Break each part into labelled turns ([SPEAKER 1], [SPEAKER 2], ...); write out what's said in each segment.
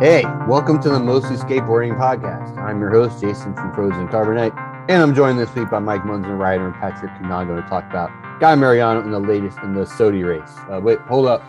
[SPEAKER 1] Hey, welcome to the Mostly Skateboarding Podcast. I'm your host, Jason from Frozen Carbonite, and I'm joined this week by Mike Munson, writer, and Patrick Kunago to talk about Guy Mariano in the latest in the SOTY race. Uh, wait, hold up.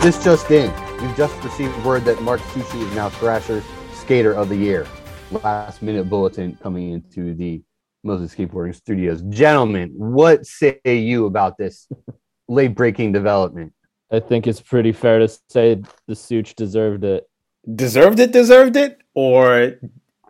[SPEAKER 1] This just in. We've just received word that Mark Suciu is now Thrasher Skater of the Year. Last minute bulletin coming into the Mostly Skateboarding Studios. Gentlemen, what say you about this late breaking development?
[SPEAKER 2] I think it's pretty fair to say the Such deserved it.
[SPEAKER 3] Deserved it, deserved it? Or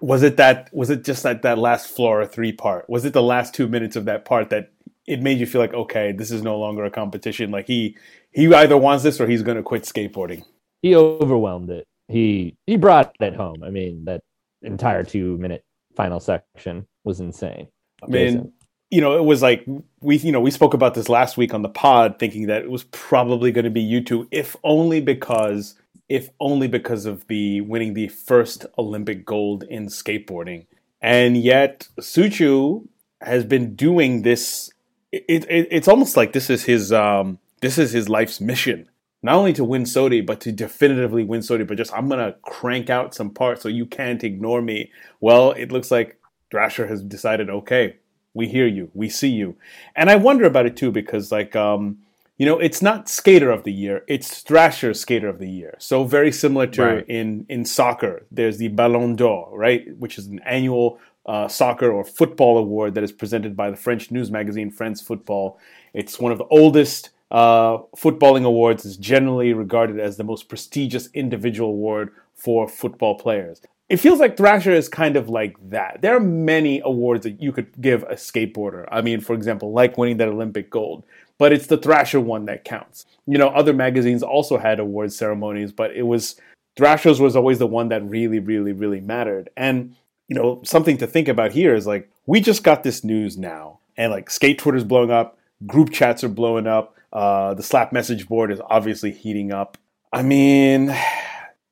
[SPEAKER 3] was it that was it just that that last floor three part? Was it the last two minutes of that part that it made you feel like, okay, this is no longer a competition. Like he he either wants this or he's gonna quit skateboarding.
[SPEAKER 2] He overwhelmed it. He he brought it home. I mean, that entire two minute final section was insane.
[SPEAKER 3] I mean, Jason. you know, it was like we, you know, we spoke about this last week on the pod, thinking that it was probably going to be Yuto, if only because, if only because of the winning the first Olympic gold in skateboarding, and yet Suciu has been doing this. It, it, it's almost like this is his, um, this is his life's mission not only to win SOTY, but to definitively win SOTY, but just I'm gonna crank out some parts so you can't ignore me. Well, it looks like Thrasher has decided, okay, we hear you, we see you. And I wonder about it too, because like um, you know, it's not skater of the year, it's Thrasher skater of the year. So very similar to right. in in soccer, there's the Ballon d'Or, right, which is an annual uh, soccer or football award that is presented by the French news magazine France Football. It's one of the oldest uh, footballing awards is generally regarded as the most prestigious individual award for football players. It feels like Thrasher is kind of like that. There are many awards that you could give a skateboarder. I mean, for example, like winning that Olympic gold, but it's the Thrasher one that counts. You know, other magazines also had award ceremonies, but it was Thrasher's was always the one that really, really, really mattered. And you know, something to think about here is like we just got this news now, and like skate Twitter's blowing up, group chats are blowing up uh, the Slap message board is obviously heating up. I mean,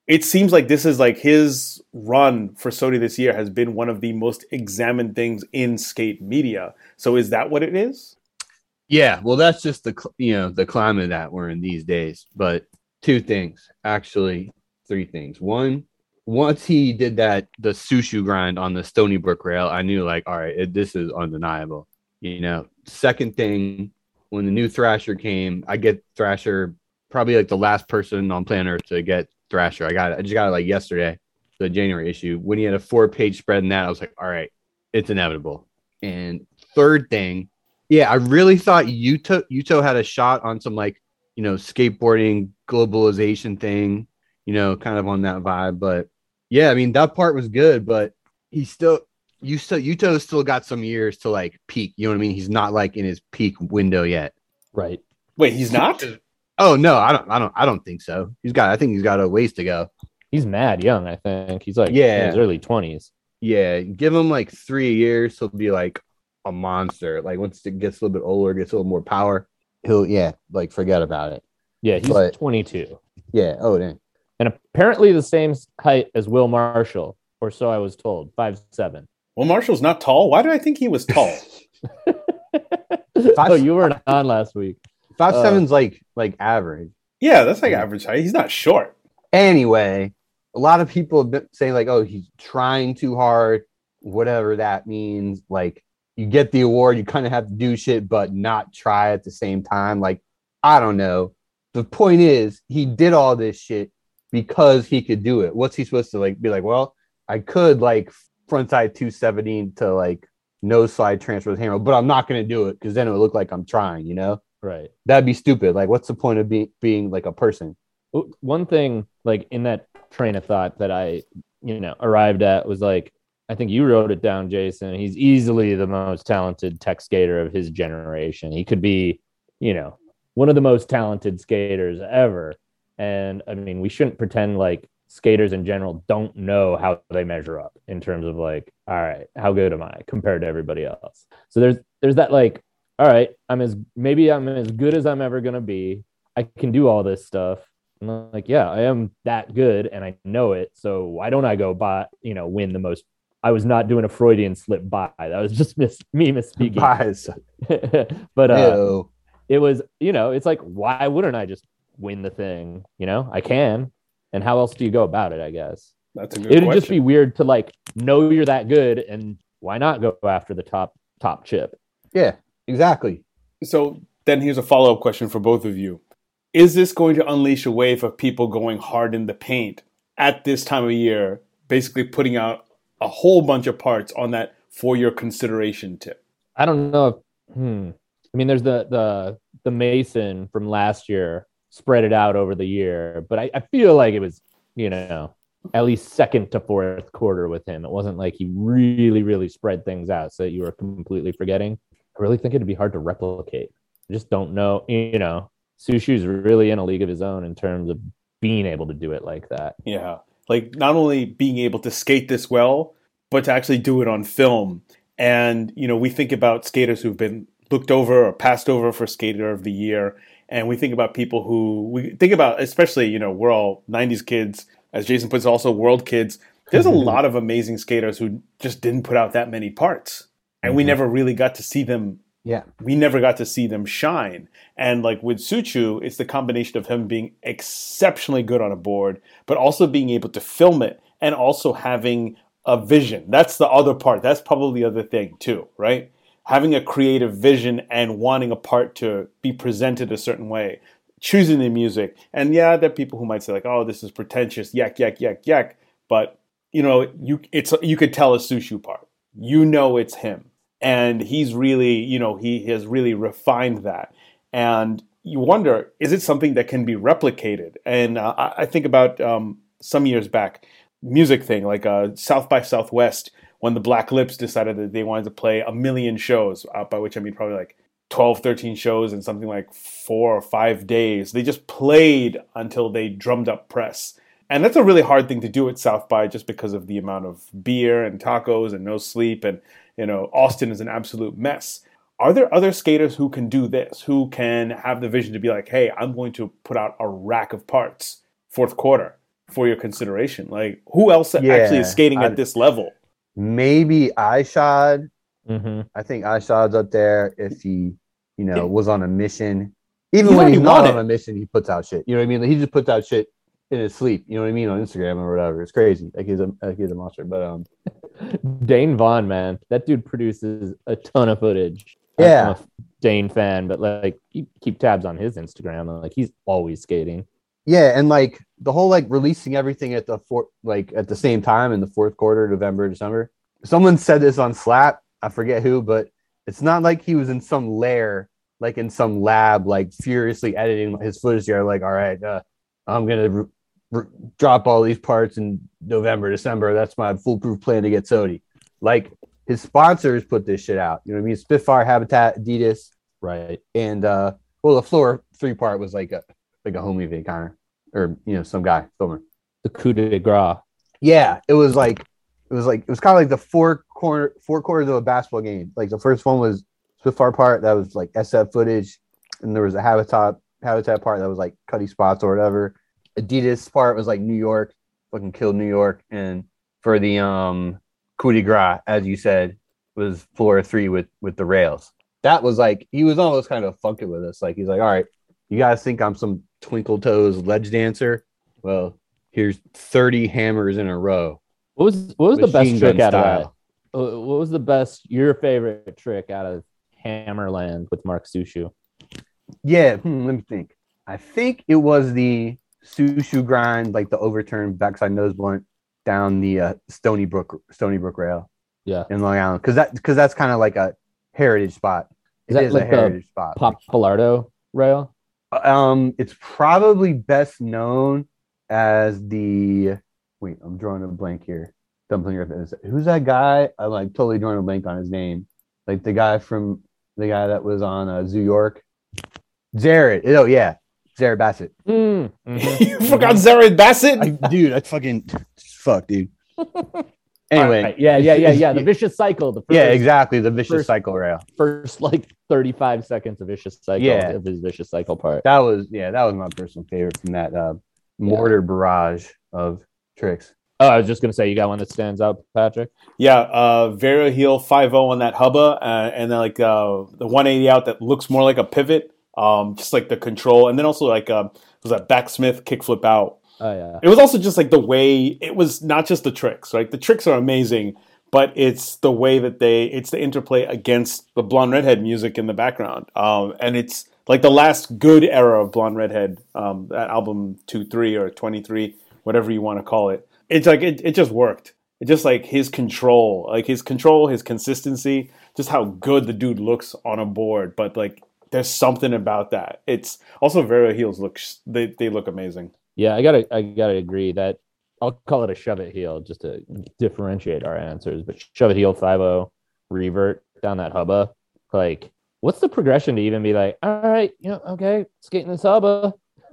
[SPEAKER 3] it seems like this is like his run for SOTY this year has been one of the most examined things in skate media. So is that what it is?
[SPEAKER 1] Yeah, well, that's just the you know the climate that we're in these days. But two things, actually, three things. One, once he did that the Suciu grind on the Stony Brook rail, I knew like, all right, it, this is undeniable. You know. Second thing, when the new Thrasher came, I get Thrasher probably like the last person on planet Earth to get Thrasher. I got it. I just got it like yesterday, the January issue. When he had a four page spread in that, I was like, all right, it's inevitable. And third thing, yeah, I really thought Yuto Yuto had a shot on some like, you know, skateboarding globalization thing, you know, kind of on that vibe. But yeah, I mean that part was good, but he still you still Yuto's still got some years to like peak. You know what I mean? He's not like in his peak window yet.
[SPEAKER 2] Right.
[SPEAKER 3] Wait, he's not?
[SPEAKER 1] Oh no, I don't I don't I don't think so. He's got I think he's got a ways to go.
[SPEAKER 2] He's mad young, I think. He's like yeah, in his early twenties.
[SPEAKER 1] Yeah, give him like three years, he'll be like a monster. Like once it gets a little bit older, gets a little more power, he'll yeah, like forget about it.
[SPEAKER 2] Yeah, he's but, 22.
[SPEAKER 1] Yeah, oh dang.
[SPEAKER 2] And apparently the same height as Will Marshall, or so I was told, five seven.
[SPEAKER 3] Well, Marshall's not tall. Why did I think he was tall?
[SPEAKER 2] oh, you weren't on last week.
[SPEAKER 1] Five uh, seven's like like average.
[SPEAKER 3] Yeah, that's like average height. He's not short.
[SPEAKER 1] Anyway, a lot of people have been saying like, "Oh, he's trying too hard," whatever that means. Like, you get the award, you kind of have to do shit, but not try at the same time. Like, I don't know. The point is, he did all this shit because he could do it. What's he supposed to like? Be like, well, I could like frontside 270 to like no slide transfer with hammer, but I'm not going to do it because then it would look like I'm trying, you know?
[SPEAKER 2] Right.
[SPEAKER 1] That'd be stupid. Like, what's the point of being being like a person?
[SPEAKER 2] One thing, like in that train of thought that I, you know, arrived at was like, I think you wrote it down, Jason. He's easily the most talented tech skater of his generation. He could be, you know, one of the most talented skaters ever. And I mean, we shouldn't pretend like skaters in general don't know how they measure up in terms of like all right how good am i compared to everybody else? So there's there's that like all right i'm as maybe i'm as good as i'm ever going to be. I can do all this stuff. And I'm like yeah i am that good and i know it. So why don't i go buy you know win the most? I was not doing a freudian slip by that was just mis- me misspeaking
[SPEAKER 1] Buys.
[SPEAKER 2] but uh, it was, you know, it's like, why wouldn't I just win the thing? You know, I can. And how else do you go about it? I guess
[SPEAKER 3] That's a good
[SPEAKER 2] it'd
[SPEAKER 3] question.
[SPEAKER 2] just be weird to like know you're that good and why not go after the top top chip?
[SPEAKER 1] Yeah, exactly.
[SPEAKER 3] So then here's a follow up question for both of you. Is this going to unleash a wave of people going hard in the paint at this time of year, basically putting out a whole bunch of parts on that for your consideration tip?
[SPEAKER 2] I don't know. If, hmm. I mean, there's the the the Mason from last year spread it out over the year, but I, I feel like it was, you know, at least second to fourth quarter with him. It wasn't like he really, really spread things out so that you were completely forgetting. I really think it'd be hard to replicate. I just don't know. You know, Suciu's really in a league of his own in terms of being able to do it like that.
[SPEAKER 3] Yeah. Like not only being able to skate this well, but to actually do it on film. And, you know, we think about skaters who've been looked over or passed over for skater of the year. And we think about people who we think about, especially, you know, we're all 90s kids, as Jason puts, also world kids. There's a lot of amazing skaters who just didn't put out that many parts. And we
[SPEAKER 2] Mhm.
[SPEAKER 3] never really got to see them
[SPEAKER 1] Yeah.
[SPEAKER 3] we never got to see them shine. And like with Suciu, it's the combination of him being exceptionally good on a board, but also being able to film it and also having a vision. That's the other part. That's probably the other thing too, right? Having a creative vision and wanting a part to be presented a certain way, choosing the music. And yeah, there are people who might say like, "Oh, this is pretentious, yak yak yak yak," but you know, you it's you could tell a Suciu part. You know, it's him and he's really you know he has really refined that and you wonder is it something that can be replicated and uh, I, I think about um, some years back music thing like uh, south by southwest when the black lips decided that they wanted to play a million shows uh, by which i mean probably like 12 13 shows in something like four or five days they just played until they drummed up press and that's a really hard thing to do at south by just because of the amount of beer and tacos and no sleep and you know, Austin is an absolute mess. Are there other skaters who can do this, who can have the vision to be like, hey, I'm going to put out a rack of parts fourth quarter for your consideration? Like, who else
[SPEAKER 1] Yeah,
[SPEAKER 3] actually is skating
[SPEAKER 1] I-
[SPEAKER 3] at this level?
[SPEAKER 1] Maybe Ishod.
[SPEAKER 2] Mm-hmm.
[SPEAKER 1] I think Ishod's up there if he, you know,
[SPEAKER 3] Yeah.
[SPEAKER 1] was on a mission. Even
[SPEAKER 3] He
[SPEAKER 1] when he's not on a mission, he puts out shit. You know what I mean? Like, he just puts out shit in his sleep. You know what I mean on Instagram or whatever. It's crazy. Like he's a like he's a monster. But um,
[SPEAKER 2] Dane Vaughn, man, that dude produces a ton of footage.
[SPEAKER 1] Yeah.
[SPEAKER 2] I'm a Dane fan, but like keep, keep tabs on his Instagram. Like he's always skating.
[SPEAKER 1] Yeah, and like the whole like releasing everything at the four like at the same time in the fourth quarter, November, December. Someone said this on Slap. I forget who, but it's not like he was in some lair, like in some lab, like furiously editing his footage. There, like, all right, uh, I'm gonna r- r- drop all these parts in November, December. That's my foolproof plan to get SOTY. Like his sponsors put this shit out. You know what I mean? Spitfire, Habitat, Adidas,
[SPEAKER 2] Right.
[SPEAKER 1] and uh, well, the floor three part was like a like a home event kind of, or you know, some guy filming.
[SPEAKER 2] The coup de grace.
[SPEAKER 1] Yeah, it was like it was like it was kind of like the four corner four quarters of a basketball game. Like the first one was Spitfire part that was like SF footage, and there was a Habitat Habitat part that was like cutty spots or whatever. Adidas part was like New York, fucking killed New York, and for the um coup de grace, as you said, was floor three with with the rails. That was like he was almost kind of funking with us. Like he's like, all right, you guys think I'm some twinkle toes ledge dancer? Well, here's 30 hammers in a row.
[SPEAKER 2] What was what was the best trick
[SPEAKER 1] gun
[SPEAKER 2] out of that? Uh, What was the best your favorite trick out of Hammerland with Mark Suciu?
[SPEAKER 1] Yeah, hmm, let me think. I think it was the Suciu grind, like the overturned backside nose blunt down the uh, Stony Brook Stony Brook rail
[SPEAKER 2] Yeah.
[SPEAKER 1] in Long Island, because that because that's kind of like a heritage spot.
[SPEAKER 2] Is
[SPEAKER 1] It
[SPEAKER 2] that
[SPEAKER 1] is
[SPEAKER 2] like
[SPEAKER 1] a
[SPEAKER 2] the
[SPEAKER 1] heritage spot.
[SPEAKER 2] Pappalardo rail?
[SPEAKER 1] Um, it's probably best known as the. Wait, I'm drawing a blank here. Dumpling Earth. Who's that guy? I'm like totally drawing a blank on his name. Like the guy from the guy that was on uh, Zoo York. Jared. Oh yeah, Jared Bassett.
[SPEAKER 2] Mm, mhm.
[SPEAKER 3] you forgot Zered Bassett?
[SPEAKER 1] I, dude, I fucking fuck, dude. Anyway,
[SPEAKER 2] All right, Yeah, yeah, yeah, yeah. The vicious cycle. The first,
[SPEAKER 1] yeah, exactly. The vicious
[SPEAKER 2] first-
[SPEAKER 1] cycle rail.
[SPEAKER 2] first like 35 seconds of vicious cycle
[SPEAKER 1] Yeah.
[SPEAKER 2] of his vicious cycle part.
[SPEAKER 1] That was yeah, that was my personal favorite from that uh, mortar barrage of tricks.
[SPEAKER 2] Oh, I was just gonna say you got one that stands out, Patrick.
[SPEAKER 3] Yeah, uh, varial heel 5 on that hubba, uh, and then like uh, the 180 out that looks more like a pivot Um, just like the control, and then also like um, was that backsmith kickflip out.
[SPEAKER 2] Oh yeah.
[SPEAKER 3] It was also just like the way it was not just the tricks, right? The tricks are amazing, but it's the way that they it's the interplay against the blonde redhead music in the background. Um, and it's like the last good era of blonde redhead, um, that album two three or twenty three, whatever you want to call it. It's like it, it just worked. It just like his control, like his control, his consistency, just how good the dude looks on a board. But like there's something about that. It's also Varial Heels look they they look amazing.
[SPEAKER 2] Yeah, I gotta I gotta agree that I'll call it a shove it heel just to differentiate our answers. But shove it heel five zero revert down that hubba. Like, what's the progression to even be like, all right, you know, okay, skating this hubba.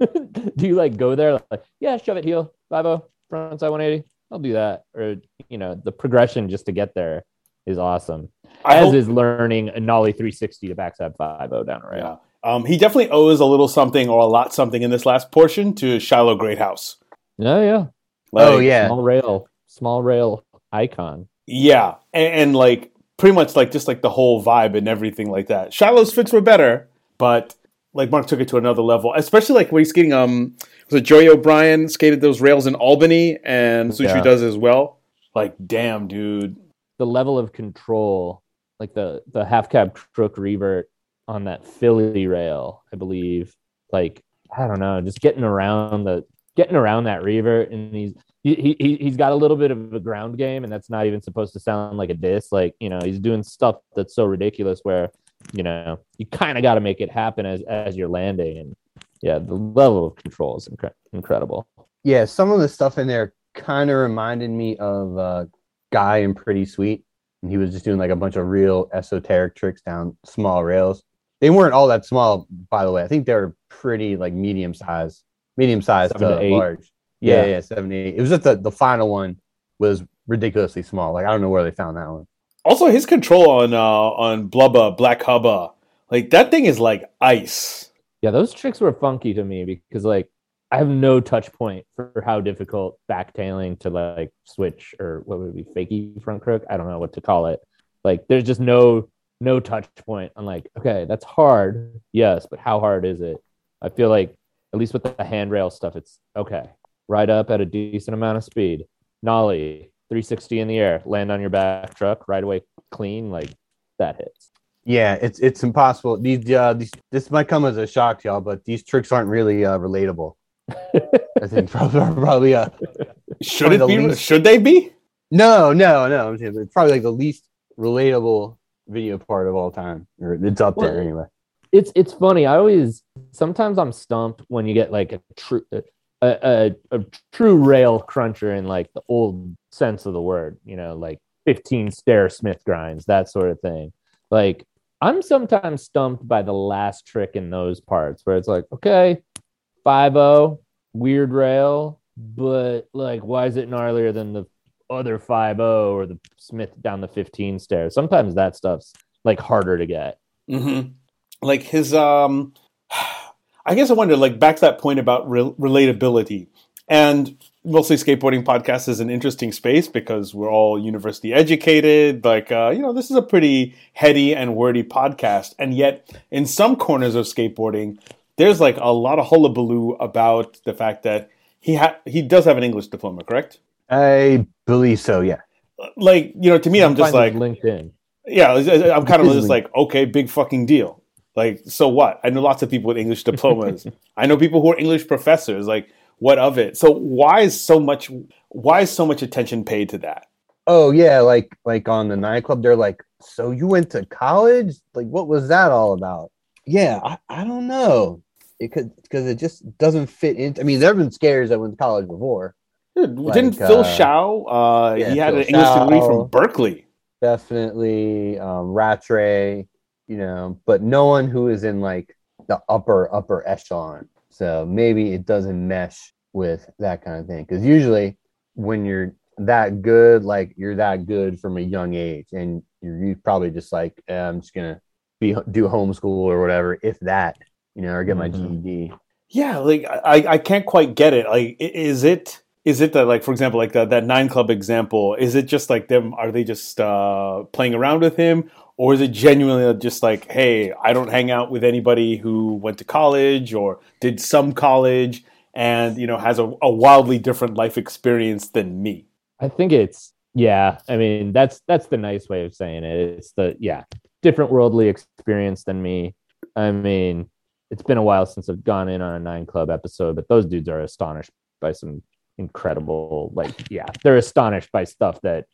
[SPEAKER 2] do you like go there like, yeah, shove it heel five zero front side one eighty? I'll do that. Or you know, the progression just to get there is awesome.
[SPEAKER 3] I
[SPEAKER 2] As
[SPEAKER 3] hope-
[SPEAKER 2] is learning a nollie three sixty to backside five zero down the rail.
[SPEAKER 3] Yeah. Um, he definitely owes a little something or a lot something in this last portion to Shiloh Greathouse.
[SPEAKER 2] Yeah, yeah.
[SPEAKER 1] oh yeah,
[SPEAKER 2] Small rail, small rail icon.
[SPEAKER 3] Yeah, and, and like pretty much like just like the whole vibe and everything like that. Shiloh's fits were better, but like Mark took it to another level, especially like when he's skating. Um, was it Joey O'Brien skated those rails in Albany, and Sushi
[SPEAKER 2] Yeah.
[SPEAKER 3] does as well. Like, damn, dude.
[SPEAKER 2] the level of control, like the the half cab crook revert on that Philly rail, I believe. Like I don't know, just getting around the getting around that revert, and he's he, he he's got a little bit of a ground game, and that's not even supposed to sound like a diss. Like you know, he's doing stuff that's so ridiculous where you know you kind of got to make it happen as as you're landing, and yeah, the level of control is incre- incredible.
[SPEAKER 1] yeah. Some of the stuff in there kind of reminded me of uh, Guy and Pretty Sweet, and he was just doing like a bunch of real esoteric tricks down small rails. They weren't all that small, by the way. I think they were pretty like medium size, medium size to,
[SPEAKER 2] to eight.
[SPEAKER 1] large. Yeah,
[SPEAKER 2] Yeah.
[SPEAKER 1] yeah, seven, eight. It was just the the final one was ridiculously small. Like I don't know where they found that one.
[SPEAKER 3] Also, his control on uh on Blubba Black Hubba, like that thing is like ice.
[SPEAKER 2] Yeah, those tricks were funky to me because like I have no touch point for how difficult backtailing to like switch or what would it be fakey front crook. I don't know what to call it. Like there's just no no touch point. I'm like, okay, that's hard. Yes, but how hard is it? I feel like at least with the handrail stuff, it's okay. Ride up at a decent amount of speed. Nollie, 360 in the air, land on your back truck, right away clean, like that hits.
[SPEAKER 1] Yeah, it's it's impossible. These uh these this might come as a shock to y'all, but these tricks aren't really uh relatable. I think probably probably uh
[SPEAKER 3] Should
[SPEAKER 1] Probably
[SPEAKER 3] it be?
[SPEAKER 1] least-
[SPEAKER 3] Should they be?
[SPEAKER 1] no no no I'm saying it's probably like the least relatable video part of all time. Or it's up there anyway.
[SPEAKER 2] it's it's funny. I always sometimes I'm stumped when you get like a true a, a, a true rail cruncher in like the old sense of the word. You know, like 15 stair Smith grinds, that sort of thing. Like I'm sometimes stumped by the last trick in those parts where it's like, okay, 5 weird rail, but like, why is it gnarlier than the other 5 or the Smith down the 15 stairs? Sometimes that stuff's like harder to get.
[SPEAKER 3] Mm-hmm. Like his, um, I guess I wonder, like back to that point about re- relatability, and mostly skateboarding podcast is an interesting space because we're all university educated. Like, uh, you know, this is a pretty heady and wordy podcast, and yet in some corners of skateboarding, there's like a lot of hullabaloo about the fact that he ha- he does have an English diploma, correct?
[SPEAKER 1] I believe so, yeah.
[SPEAKER 3] Like, you know, to me, I'm just like,
[SPEAKER 2] LinkedIn.
[SPEAKER 3] yeah, I'm kind of just like, okay, big fucking deal. Like, so what? I know lots of people with English diplomas. I know people who are English professors. Like, what of it? So why is so much? Why is so much attention paid to that?
[SPEAKER 1] Oh yeah, like like on the Nine Club, they're like, so you went to college? Like, what was that all about? Yeah, I, I don't know. It could because it just doesn't fit in. I mean, there have been scares that went to college before.
[SPEAKER 3] Dude,
[SPEAKER 1] Like,
[SPEAKER 3] didn't Phil
[SPEAKER 1] uh,
[SPEAKER 3] Shao? Uh,
[SPEAKER 1] yeah,
[SPEAKER 3] he had
[SPEAKER 1] Phil
[SPEAKER 3] an English degree from Berkeley.
[SPEAKER 1] Definitely, um, Rattray, you know, but no one who is in like the upper upper echelon. So maybe it doesn't mesh with that kind of thing. Because usually, when you're that good, like you're that good from a young age, and you're you probably just like, eh, I'm just gonna be do homeschool or whatever, if that, you know, or get my
[SPEAKER 2] Mhm.
[SPEAKER 1] GED.
[SPEAKER 3] Yeah, like I, I can't quite get it. Like, is it is it that like for example like that that nine club example is it just like them are they just uh playing around with him or is it genuinely just like hey i don't hang out with anybody who went to college or did some college and you know has a, a wildly different life experience than me
[SPEAKER 2] I think it's yeah. I mean, that's that's the nice way of saying it. It's the yeah, different worldly experience than me. I mean, it's been a while since I've gone in on a nine club episode, but those dudes are astonished by some incredible like yeah, they're astonished by stuff that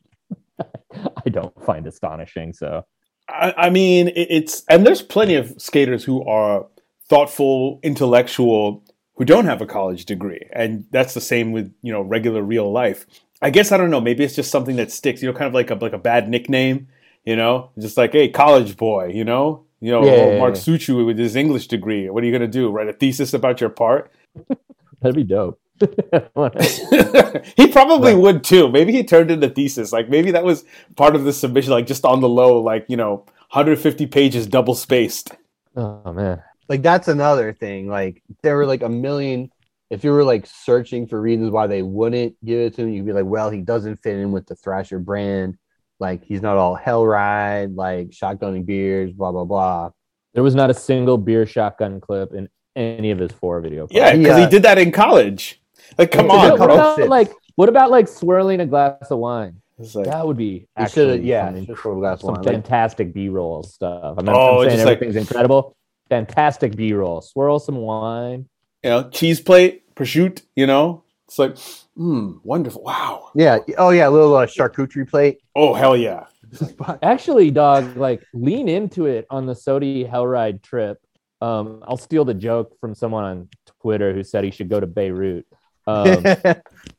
[SPEAKER 2] I don't find astonishing. So
[SPEAKER 3] I, I mean, it, it's and there's plenty of skaters who are thoughtful, intellectual, who don't have a college degree, and that's the same with you know regular real life. I guess I don't know. Maybe it's just something that sticks. You know, kind of like a like a bad nickname. You know, just like hey, college boy. You know, you know,
[SPEAKER 2] Yeah,
[SPEAKER 3] Mark
[SPEAKER 2] yeah.
[SPEAKER 3] Suciu with his English degree. What are you gonna do? Write a thesis about your part?
[SPEAKER 2] that'd be dope.
[SPEAKER 3] he probably would too. Maybe he turned in a thesis. Like maybe that was part of the submission, like just on the low, like you know, 150 pages double spaced.
[SPEAKER 2] oh man.
[SPEAKER 1] like that's another thing. Like there were like a million. If you were like searching for reasons why they wouldn't give it to him, you'd be like, well, he doesn't fit in with the Thrasher brand. Like he's not all hell ride, like shotgunning beers, blah blah blah.
[SPEAKER 2] There was not a single beer shotgun clip in any of his four video. clips.
[SPEAKER 3] Yeah,
[SPEAKER 1] He,
[SPEAKER 3] because
[SPEAKER 1] uh,
[SPEAKER 3] he did that in college. Like, come on,
[SPEAKER 2] what about
[SPEAKER 1] sips.
[SPEAKER 2] like what about like swirling a glass of wine?
[SPEAKER 3] Like,
[SPEAKER 2] That would be
[SPEAKER 1] He
[SPEAKER 2] actually
[SPEAKER 1] yeah,
[SPEAKER 2] some,
[SPEAKER 1] just for a glass of
[SPEAKER 2] some
[SPEAKER 1] wine. Like,
[SPEAKER 2] fantastic B-roll stuff. I'm not
[SPEAKER 3] Oh,
[SPEAKER 2] I'm saying
[SPEAKER 3] just like-
[SPEAKER 2] everything's incredible. Fantastic B-roll. Swirl some wine.
[SPEAKER 3] you know, cheese plate, prosciutto. You know, it's like, hmm, wonderful. Wow.
[SPEAKER 1] yeah. Oh yeah, a little uh, charcuterie plate.
[SPEAKER 3] Oh hell yeah.
[SPEAKER 2] Actually, dog, like lean into it on the SOTY Hellride trip. Um, I'll steal the joke from someone on Twitter who said he should go to Beirut.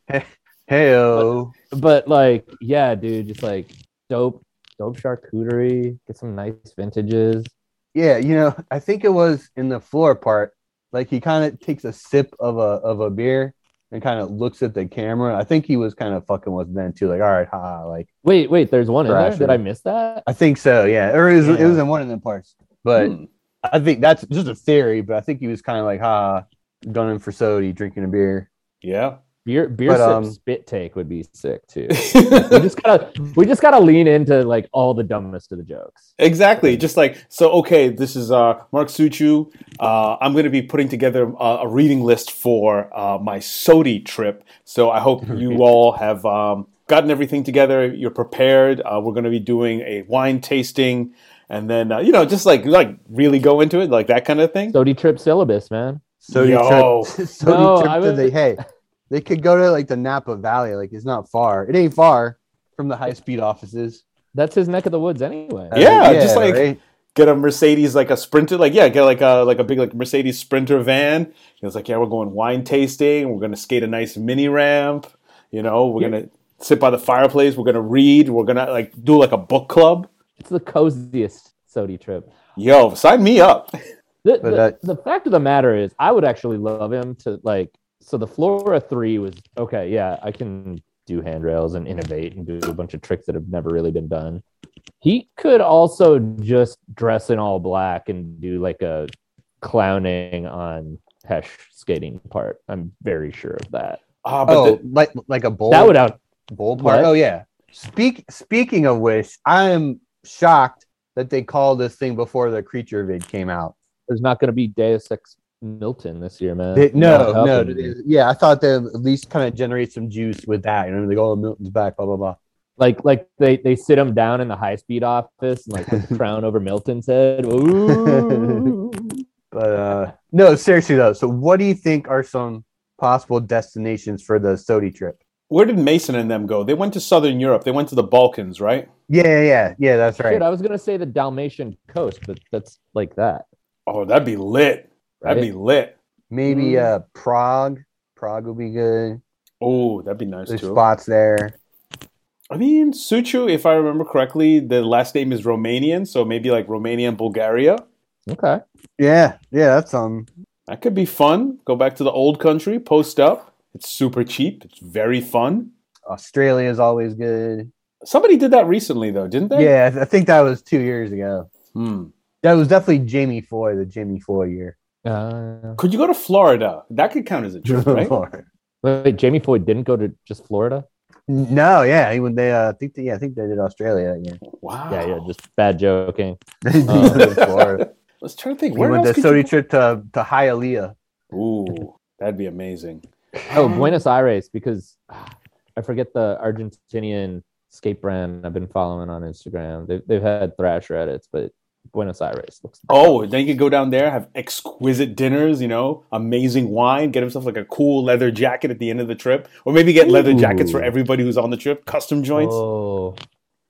[SPEAKER 2] Um,
[SPEAKER 1] Heyo.
[SPEAKER 2] but like, yeah, dude, just like dope, dope charcuterie. Get some nice vintages.
[SPEAKER 1] Yeah, you know, I think it was in the floor part. Like he kind of takes a sip of a of a beer and kind of looks at the camera. I think he was kind of fucking with them too. Like, all right, ha, like
[SPEAKER 2] Wait, wait, there's one in there.
[SPEAKER 1] Thrasher.
[SPEAKER 2] Did I miss that?
[SPEAKER 1] I think so. Yeah, or it was, it was in one of them parts. But
[SPEAKER 3] Hmm.
[SPEAKER 1] I think that's just a theory. But I think he was kind of like, ha, gunning for SOTY, drinking a beer.
[SPEAKER 3] Yeah.
[SPEAKER 2] Beer, beer
[SPEAKER 1] But, um,
[SPEAKER 2] spit take would be sick too. we just gotta, we just gotta lean into like all the dumbest of the jokes.
[SPEAKER 3] Exactly. Just like so. Okay, this is uh, Mark Suciu. Uh, I'm going to be putting together a, a reading list for uh, my SOTY trip. So I hope you all have um, gotten everything together. You're prepared. Uh, we're going to be doing a wine tasting, and then uh, you know, just like like really go into it, like that kind of thing.
[SPEAKER 2] SOTY trip syllabus, man.
[SPEAKER 1] SOTY
[SPEAKER 3] Yo.
[SPEAKER 1] trip, SOTY
[SPEAKER 2] No,
[SPEAKER 1] trip
[SPEAKER 2] I
[SPEAKER 1] to
[SPEAKER 2] would-
[SPEAKER 1] the hey. They could go to like the Napa Valley. Like it's not far. It ain't far from the high speed offices.
[SPEAKER 2] That's his neck of the woods anyway.
[SPEAKER 1] Uh,
[SPEAKER 3] Yeah, just like-
[SPEAKER 1] right?
[SPEAKER 3] Get a Mercedes, like a Sprinter, like yeah, get like a like a big like Mercedes Sprinter van. It was like yeah, we're going wine tasting. We're going to skate a nice mini ramp. You know, we're
[SPEAKER 2] Yeah.
[SPEAKER 3] going to sit by the fireplace. We're going to read. We're going to like do like a book club.
[SPEAKER 2] It's the coziest SOTY trip.
[SPEAKER 3] Yo, sign me up.
[SPEAKER 2] The,
[SPEAKER 1] But
[SPEAKER 2] the,
[SPEAKER 1] that-
[SPEAKER 2] the fact of the matter is, I would actually love him to like. So the Flora three was okay. Yeah, I can do handrails and innovate and do a bunch of tricks that have never really been done. He could also just dress in all black and do like a clowning on Hesh skating part. I'm very sure of that.
[SPEAKER 3] Ah, but
[SPEAKER 1] Oh,
[SPEAKER 3] the-
[SPEAKER 1] like like a bowl.
[SPEAKER 2] That would out.
[SPEAKER 1] bowl part.
[SPEAKER 2] What?
[SPEAKER 1] Oh yeah. Speak speaking of which, I am shocked that they called this thing before the creature vid came out.
[SPEAKER 2] There's not going to be Deus Ex Milton this year, man.
[SPEAKER 1] They- no, no, they- yeah, I thought they at least kind of generate some juice with that. You know, they go, oh, Milton's back, blah blah blah.
[SPEAKER 2] like like they they sit him down in the high speed office and like put the crown over Milton's head. Ooh.
[SPEAKER 1] But uh no, seriously though. So, what do you think are some possible destinations for the SOTY trip?
[SPEAKER 3] where did Mason and them go? They went to Southern Europe. They went to the Balkans, right?
[SPEAKER 1] Yeah, yeah, yeah, yeah. That's right.
[SPEAKER 2] Shit, I was gonna say the Dalmatian coast, but that's like that.
[SPEAKER 3] Oh, that'd be lit. That'd be lit.
[SPEAKER 1] Maybe uh Prague. Prague would be good.
[SPEAKER 3] Oh, that'd be nice
[SPEAKER 1] There's
[SPEAKER 3] too.
[SPEAKER 1] spots there.
[SPEAKER 3] I mean, Suciu, if I remember correctly, the last name is Romanian, so maybe like Romania and Bulgaria.
[SPEAKER 2] Okay.
[SPEAKER 1] Yeah, yeah, that's um
[SPEAKER 3] That could be fun. Go back to the old country, post up. It's super cheap. It's very fun.
[SPEAKER 1] Australia is always good.
[SPEAKER 3] Somebody did that recently, though, didn't they?
[SPEAKER 1] Yeah, I think that was two years ago.
[SPEAKER 3] Hmm.
[SPEAKER 1] That was definitely Jamie Foy, the Jamie Foy year.
[SPEAKER 2] Uh,
[SPEAKER 3] Could you go to Florida? That could count as a trip, right?
[SPEAKER 2] Wait, Jamie Foy didn't go to just Florida.
[SPEAKER 1] No, yeah, he would. They, uh, I think, they, yeah, I think they did Australia. Yeah,
[SPEAKER 3] Wow.
[SPEAKER 2] Yeah, yeah, just bad joking.
[SPEAKER 1] He did Florida.
[SPEAKER 3] Let's try to think.
[SPEAKER 1] He
[SPEAKER 3] Where
[SPEAKER 1] went
[SPEAKER 3] else
[SPEAKER 1] the
[SPEAKER 3] could you...
[SPEAKER 1] trip to to Hialeah.
[SPEAKER 3] Ooh, that'd be amazing.
[SPEAKER 2] Oh, Buenos Aires, because ah, I forget the Argentinian skate brand I've been following on Instagram. They've, they've had Thrasher edits, but Buenos Aires looks.
[SPEAKER 3] Oh, then you could go down there, have exquisite dinners, you know, amazing wine, get himself like a cool leather jacket at the end of the trip, or maybe get leather jackets for everybody who's on the trip, custom joints.
[SPEAKER 2] Oh,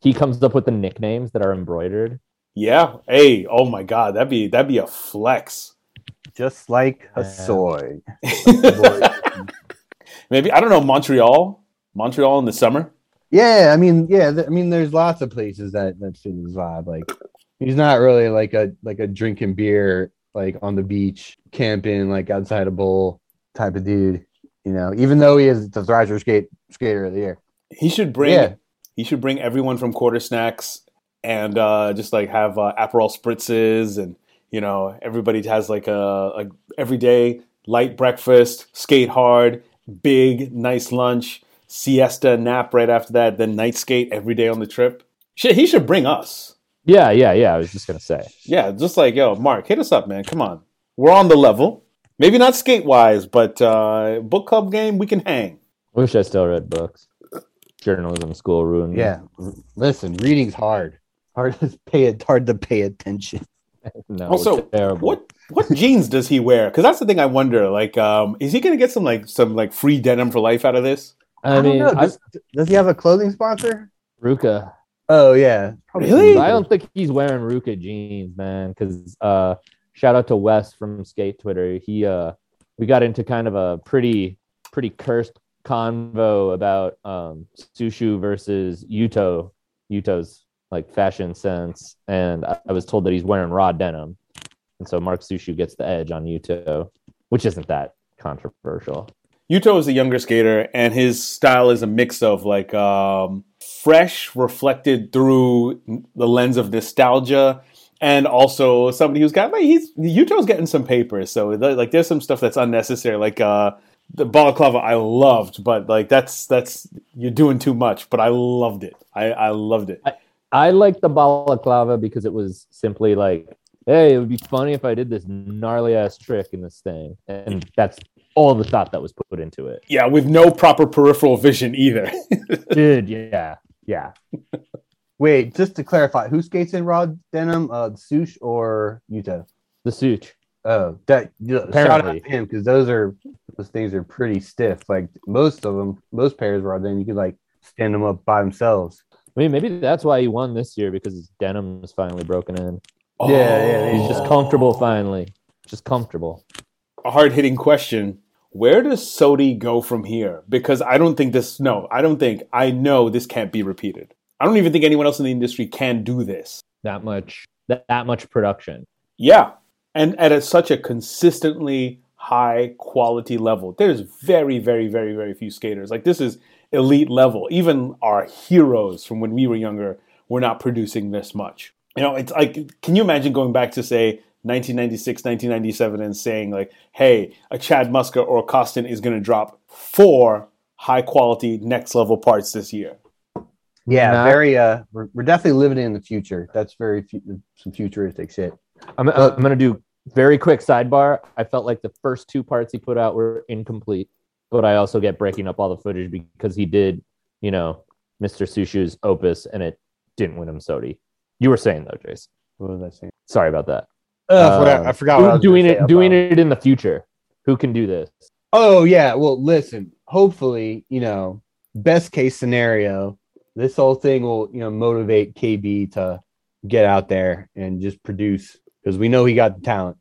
[SPEAKER 2] he comes up with the nicknames that are embroidered.
[SPEAKER 3] Yeah. Hey, oh my God, that'd be that'd be a flex.
[SPEAKER 1] Just like a
[SPEAKER 2] Yeah.
[SPEAKER 1] soy.
[SPEAKER 3] maybe I don't know Montreal, Montreal in the summer.
[SPEAKER 1] Yeah, I mean, yeah, th- I mean, there's lots of places that that fit his vibe. Like, he's not really like a like a drinking beer like on the beach, camping like outside a bowl type of dude. You know, even though he is the Thrasher skate skater of the year.
[SPEAKER 3] He should bring
[SPEAKER 1] Yeah.
[SPEAKER 3] he should bring everyone from Quarter Snacks and uh, just like have uh, Aperol spritzes and you know everybody has like a like everyday light breakfast, skate hard, big nice lunch, siesta nap right after that, then night skate every day on the trip. Shit, he should bring us.
[SPEAKER 2] Yeah, yeah, yeah. I was just gonna say.
[SPEAKER 3] Yeah, just like yo, Mark, hit us up, man. Come on, we're on the level. Maybe not skate wise, but uh, book club game we can hang.
[SPEAKER 2] I wish I still read books. Journalism school ruined. me.
[SPEAKER 1] Yeah, r- listen, reading's hard. Hard to pay it. Hard to pay attention.
[SPEAKER 2] No.
[SPEAKER 3] Also,
[SPEAKER 2] terrible.
[SPEAKER 3] What what jeans does he wear? Because that's the thing I wonder. Like, um, is he gonna get some like some like free denim for life out of this?
[SPEAKER 2] I,
[SPEAKER 1] don't
[SPEAKER 2] mean,
[SPEAKER 1] know. Does, does he have a clothing sponsor?
[SPEAKER 2] Ruka.
[SPEAKER 1] Oh yeah,
[SPEAKER 3] Really?
[SPEAKER 2] I don't think he's wearing Ruka jeans, man. Because uh, shout out to Wes from Skate Twitter. He uh, we got into kind of a pretty pretty cursed convo about um Suciu versus Yuto, Yuto's like fashion sense, and I, I was told that he's wearing raw denim, and so Mark Suciu gets the edge on Yuto, which isn't that controversial.
[SPEAKER 3] Yuto is a younger skater, and his style is a mix of like um, fresh, reflected through the lens of nostalgia, and also somebody who's got like he's Yuto's getting some papers. So like, there's some stuff that's unnecessary, like uh, the balaclava. I loved, but like that's that's you're doing too much. But I loved it. I I loved it.
[SPEAKER 2] I like the balaclava because it was simply like, hey, it would be funny if I did this gnarly ass trick in this thing, and that's all the thought that was put into it.
[SPEAKER 3] Yeah, with no proper peripheral vision either.
[SPEAKER 2] Dude, yeah, yeah.
[SPEAKER 1] Wait, just to clarify, who skates in raw denim? Uh, Sush or Yuto?
[SPEAKER 2] The suit.
[SPEAKER 1] Oh, that yeah, shout out
[SPEAKER 2] Apparently.
[SPEAKER 1] to him because those are those things are pretty stiff. Like most of them, most pairs raw denim, you could like stand them up by themselves.
[SPEAKER 2] I mean, maybe that's why he won this year because his denim is finally broken in.
[SPEAKER 1] Yeah, yeah,
[SPEAKER 2] He's just comfortable finally. Just comfortable.
[SPEAKER 3] a hard hitting question. Where does SOTY go from here? Because I don't think this. No, I don't think. I know this can't be repeated. I don't even think anyone else in the industry can do this.
[SPEAKER 2] That much. That, that much production.
[SPEAKER 3] Yeah, and at a, such a consistently high quality level. There's very, very, very, very few skaters. Like this is elite level. Even our heroes from when we were younger were not producing this much. You know, it's like, can you imagine going back to say 1996, 1997 and saying like, hey, a Chad Muska or a Costin is going to drop four high quality next level parts this year.
[SPEAKER 1] Yeah,
[SPEAKER 2] Nah.
[SPEAKER 1] very. Uh, we're, we're definitely living in the future. That's very fu- some futuristic shit.
[SPEAKER 2] I'm,
[SPEAKER 1] Uh,
[SPEAKER 2] I'm going to do very quick sidebar. I felt like the first two parts he put out were incomplete, but I also get breaking up all the footage because he did, you know, Mr. Suciu's opus and it didn't win him SOTY. You were saying though, Jace.
[SPEAKER 1] What was I saying?
[SPEAKER 2] Sorry about that.
[SPEAKER 1] Uh, I forgot-
[SPEAKER 2] Um,
[SPEAKER 1] I forgot. What I was
[SPEAKER 2] doing it,
[SPEAKER 1] say
[SPEAKER 2] doing
[SPEAKER 1] about-
[SPEAKER 2] it in the future. Who can do this?
[SPEAKER 1] Oh yeah. Well, listen. Hopefully, you know, best case scenario, this whole thing will you know motivate KB to get out there and just produce because we know he got the talent.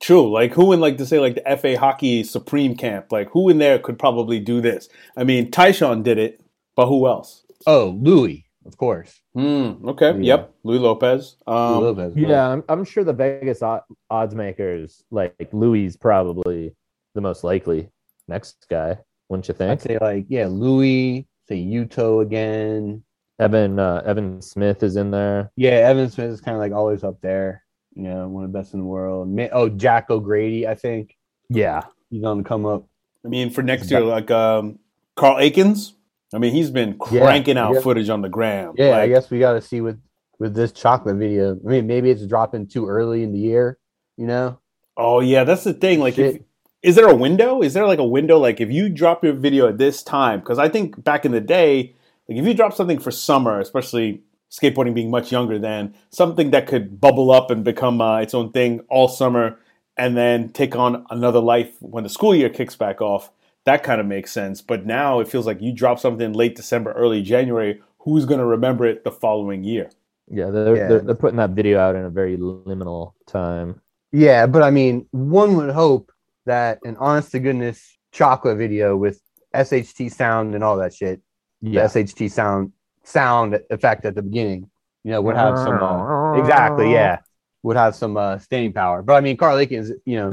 [SPEAKER 3] True. Like who in like to say like the FA hockey supreme camp, like who in there could probably do this? I mean, Tyshawn did it, but who else?
[SPEAKER 1] Oh, Louis, of course.
[SPEAKER 3] Hmm. Okay.
[SPEAKER 1] Yeah.
[SPEAKER 3] Yep. Louis Lopez. Um,
[SPEAKER 1] Louis Lopez,
[SPEAKER 2] Yeah, I'm, I'm sure the Vegas od- odds makers, like Louis, probably the most likely next guy, wouldn't you think?
[SPEAKER 1] I'd say like yeah, Louis. Say Yuto again.
[SPEAKER 2] Evan uh, Evan Smith is in there.
[SPEAKER 1] Yeah, Evan Smith is kind of like always up there. You know, one of the best in the world. Oh, Jack O'Grady, I think
[SPEAKER 2] Yeah,
[SPEAKER 1] he's on the come up.
[SPEAKER 3] I mean, for next year, like um, Carl Aikins. I mean, he's been
[SPEAKER 2] Yeah,
[SPEAKER 3] cranking out
[SPEAKER 2] yeah.
[SPEAKER 3] footage on the gram.
[SPEAKER 2] Yeah, I guess we got to see with with this chocolate video. I mean, maybe it's dropping too early in the year. You know,
[SPEAKER 3] Oh yeah, that's the thing. Like, if, is there a window? Is there like a window? Like, if you drop your video at this time, because I think back in the day, like if you drop something for summer, especially skateboarding being much younger than something that could bubble up and become uh, its own thing all summer, and then take on another life when the school year kicks back off. That kind of makes sense. But now it feels like you drop something late December, early January. Who's going to remember it the following year?
[SPEAKER 2] yeah, they're,
[SPEAKER 1] Yeah.
[SPEAKER 2] They're, they're putting that video out in a very liminal time.
[SPEAKER 1] Yeah, but I mean, one would hope that an honest to goodness chocolate video with SHT sound and all that shit,
[SPEAKER 2] Yeah,
[SPEAKER 1] the SHT sound sound effect at the beginning, you know, would have some uh, exactly, yeah, would have some uh, staying power. But I mean, Carl Aikins, you know,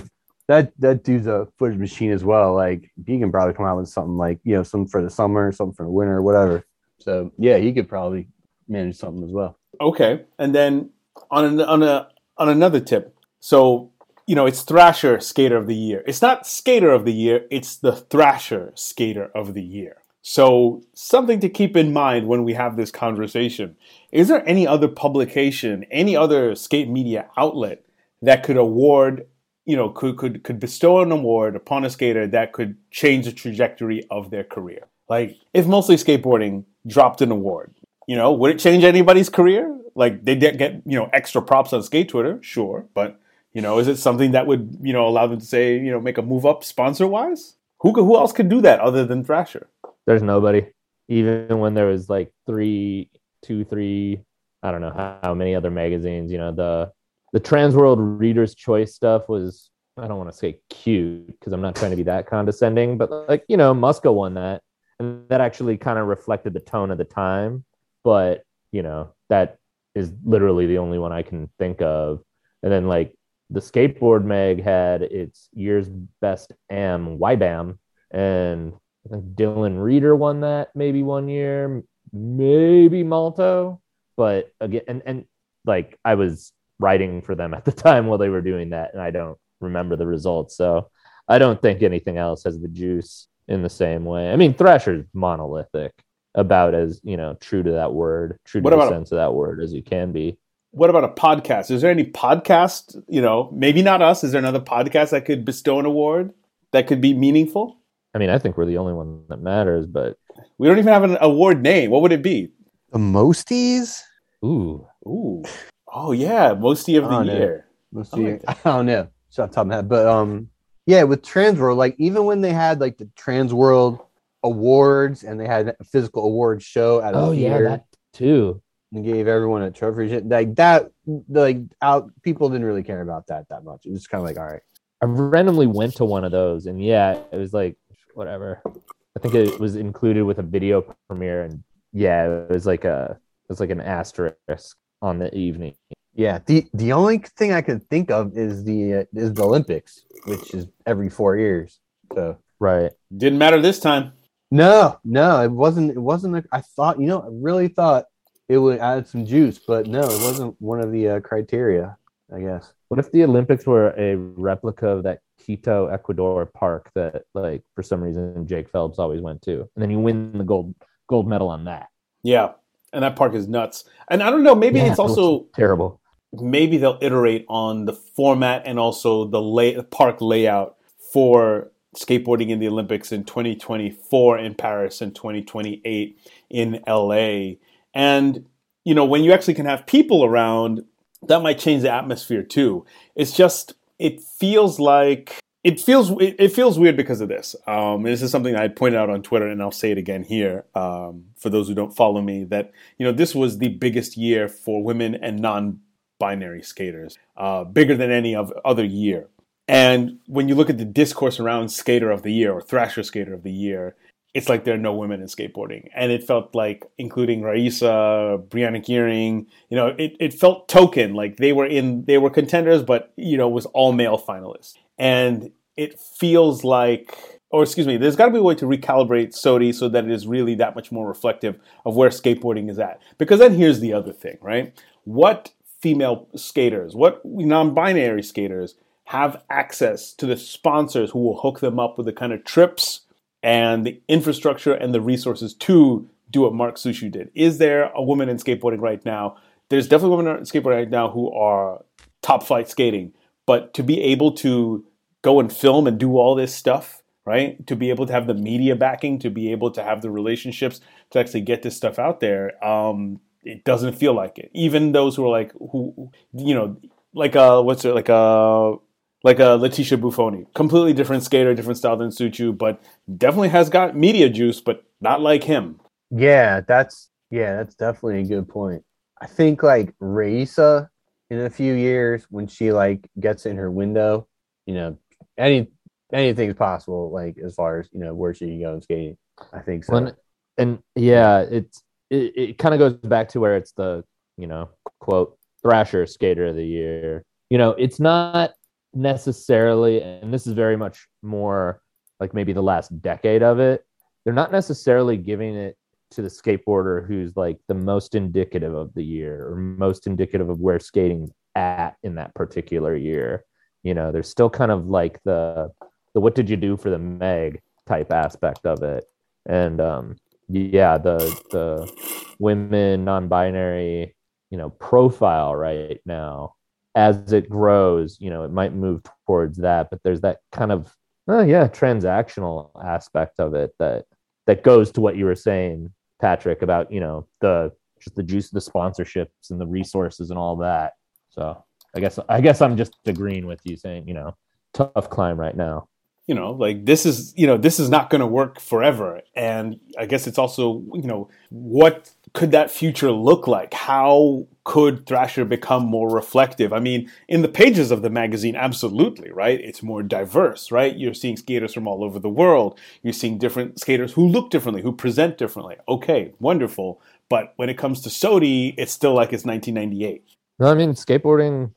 [SPEAKER 1] that that dude's a footage machine as well. Like he can probably come out with something like you know, something for the summer, something for the winter, whatever. So yeah, he could probably manage something as well.
[SPEAKER 3] Okay, and then on an, on a on another tip, so you know it's Thrasher Skater of the Year. It's not Skater of the Year; it's the Thrasher Skater of the Year. So something to keep in mind when we have this conversation: is there any other publication, any other skate media outlet that could award, you know, could could could bestow an award upon a skater that could change the trajectory of their career? Like if mostly skateboarding dropped an award, you know, would it change anybody's career? Like they did get, you know, extra props on skate Twitter, sure, but you know, is it something that would, you know, allow them to say, you know, make a move up sponsor wise? Who who else could do that other than Thrasher?
[SPEAKER 2] there's nobody. Even when there was like three, two, three, I don't know how many other magazines. You know, the the Trans World Reader's Choice stuff was. I don't want to say cute because I'm not trying to be that condescending, but like you know, Muska won that, and that actually kind of reflected the tone of the time. But you know, that is literally the only one I can think of. And then like the skateboard mag had its year's best am YBAM, and I think Dylan Reeder won that maybe one year, maybe Malto, but again, and and like I was writing for them at the time while they were doing that, and I don't remember the results, so I don't think anything else has the juice in the same way. I mean, Thrasher's is monolithic, about as you know true to that word, true to
[SPEAKER 3] What
[SPEAKER 2] the
[SPEAKER 3] about a-
[SPEAKER 2] sense of that word as you can be.
[SPEAKER 3] What about a podcast? Is there any podcast, you know, maybe not us, is there another podcast that could bestow an award that could be meaningful?
[SPEAKER 2] I mean, I think we're the only one that matters, but
[SPEAKER 3] We don't even have an award name. What would it be?
[SPEAKER 1] The Mosties?
[SPEAKER 2] ooh,
[SPEAKER 3] Ooh. Oh yeah, Mosty of the year.
[SPEAKER 1] Let's
[SPEAKER 3] I like
[SPEAKER 1] I don't know. It's off the top of my head. But um yeah, with Trans World, like even when they had like the Trans World awards and they had a physical awards show at a
[SPEAKER 2] oh yeah,
[SPEAKER 1] theater
[SPEAKER 2] that too.
[SPEAKER 1] and gave everyone a trophy like that like out people didn't really care about that that much. It was kind of like, all right.
[SPEAKER 2] I randomly went to one of those, and yeah, it was like whatever. I think it was included with a video premiere, and yeah, it was like a it was like an asterisk on the evening.
[SPEAKER 1] Yeah. The the only thing I can think of is the uh, is the Olympics, which is every four years. So
[SPEAKER 2] Right.
[SPEAKER 3] Didn't matter this time.
[SPEAKER 1] no, no, it wasn't it wasn't a, I thought, you know, I really thought it would add some juice, but no, it wasn't one of the uh, criteria, I guess.
[SPEAKER 2] What if the Olympics were a replica of that Quito, Ecuador park that, like, for some reason Jake Phelps always went to, and then you win the gold gold medal on that?
[SPEAKER 3] Yeah. And that park is nuts. And I don't know, maybe
[SPEAKER 2] Yeah,
[SPEAKER 3] it's
[SPEAKER 2] it
[SPEAKER 3] also
[SPEAKER 2] terrible.
[SPEAKER 3] maybe they'll iterate on the format and also the lay, park layout for skateboarding in the Olympics in 2024 in Paris and 2028 in LA. And you know, when you actually can have people around, that might change the atmosphere too. It's just it feels like it feels it, feels weird because of this. Um, this is something I pointed out on Twitter, and I'll say it again here um, for those who don't follow me. That you know, this was the biggest year for women and non-binary skaters, uh, bigger than any of other year. And when you look at the discourse around Skater of the Year or Thrasher Skater of the Year, it's like there are no women in skateboarding. And it felt like, including Rayssa, Breana Geering, you know, it, it felt token, like they were in, they were contenders, but, you know, it was all male finalists. And it feels like, or excuse me, there's got to be a way to recalibrate SOTY so that it is really that much more reflective of where skateboarding is at. Because then here's the other thing, right? What female skaters, what non binary skaters have access to the sponsors who will hook them up with the kind of trips and the infrastructure and the resources to do what Mark Suciu did. Is there a woman in skateboarding right now? There's definitely women in skateboarding right now who are top flight skating, but to be able to go and film and do all this stuff, right? To be able to have the media backing, to be able to have the relationships to actually get this stuff out there, um, it doesn't feel like it. Even those who are like, who, you know, like a, what's it, like a, like a Leticia Bufoni, completely different skater, different style than Suciu, but definitely has got media juice, but not like him.
[SPEAKER 1] Yeah, that's yeah, that's definitely a good point. I think like Rayssa in a few years when she like gets in her window, you know, any anything's possible. Like as far as you know where she can go and skating. I think so.
[SPEAKER 2] When, and yeah, it's it, it kind of goes back to where it's the you know quote Thrasher Skater of the Year. You know, it's not necessarily, and this is very much more like maybe the last decade of it. They're not necessarily giving it to the skateboarder who's like the most indicative of the year or most indicative of where skating's at in that particular year. You know, there's still kind of like the the what did you do for the Meg type aspect of it. And um yeah, the the women non-binary, you know, profile right now as it grows, you know, it might move towards that, but there's that kind of oh yeah, transactional aspect of it that that goes to what you were saying Patrick about you know the just the juice of the sponsorships and the resources and all that. So I guess I guess I'm just agreeing with you saying you know tough climb right now.
[SPEAKER 3] You know, like this is you know this is not going to work forever, and I guess it's also you know what could that future look like? How could Thrasher become more reflective? I mean, in the pages of the magazine, absolutely, right? It's more diverse, right? You're seeing skaters from all over the world. You're seeing different skaters who look differently, who present differently. Okay, wonderful. But when it comes to SOTY, it's still like it's 1998. No,
[SPEAKER 2] I mean, skateboarding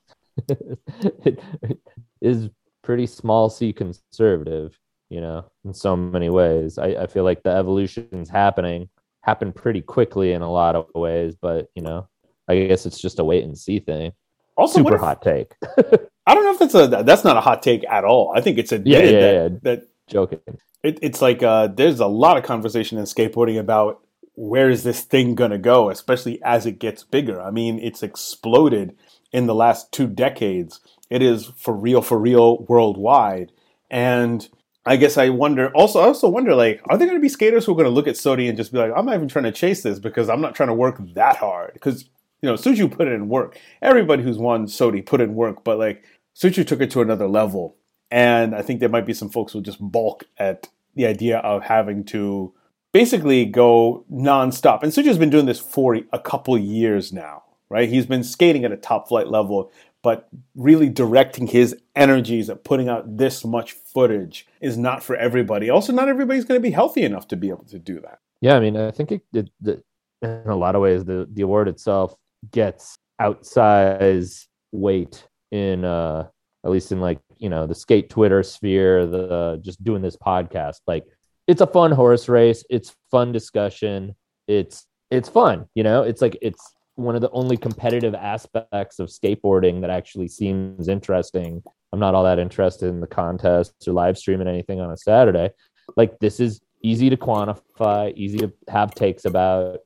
[SPEAKER 2] is pretty small c conservative, you know, in so many ways. I, I feel like the evolution is happening happened pretty quickly in a lot of ways, but you know, I guess it's just a wait and see thing. Also, super if, hot take.
[SPEAKER 3] I don't know if that's a that's not a hot take at all. I think it's a
[SPEAKER 2] yeah, yeah,
[SPEAKER 3] that,
[SPEAKER 2] yeah.
[SPEAKER 3] that
[SPEAKER 2] joking.
[SPEAKER 3] It, it's like uh, there's a lot of conversation in skateboarding about where is this thing gonna go, especially as it gets bigger. I mean, it's exploded in the last two decades. It is for real, for real, worldwide, and I guess I wonder. Also, I also wonder, like, are there going to be skaters who are going to look at SOTY and just be like, "I'm not even trying to chase this because I'm not trying to work that hard." Because you know, Suciu put it in work. Everybody who's won SOTY put in work, but like Suciu took it to another level. And I think there might be some folks who just balk at the idea of having to basically go nonstop. And Suciu's been doing this for a couple years now, right? He's been skating at a top flight level, but really directing his energies at putting out this much footage is not for everybody. Also, not everybody's going to be healthy enough to be able to do that.
[SPEAKER 2] Yeah, I mean, I think it, it, it, in a lot of ways, the the award itself gets outsized weight in, uh, at least in like you know the skate Twitter sphere, the uh, just doing this podcast. Like, it's a fun horse race. It's fun discussion. It's it's fun. You know, it's like it's one of the only competitive aspects of skateboarding that actually seems interesting. I'm not all that interested in the contests or live streaming anything on a Saturday. Like this is easy to quantify, easy to have takes about.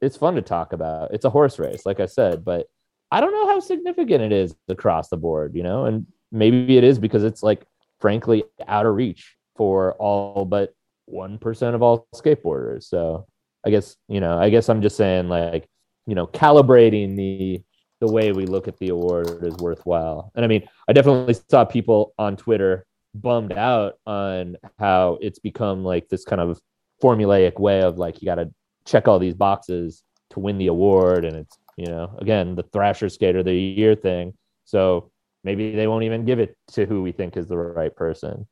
[SPEAKER 2] It's fun to talk about. It's a horse race, like I said, but I don't know how significant it is across the board, you know, and maybe it is because it's like frankly out of reach for all but 1% of all skateboarders. So I guess, you know, I guess I'm just saying like you know calibrating the the way we look at the award is worthwhile. And I mean, I definitely saw people on Twitter bummed out on how it's become like this kind of formulaic way of like you got to check all these boxes to win the award and it's you know again the thrasher skater of the year thing so maybe they won't even give it to who we think is the right person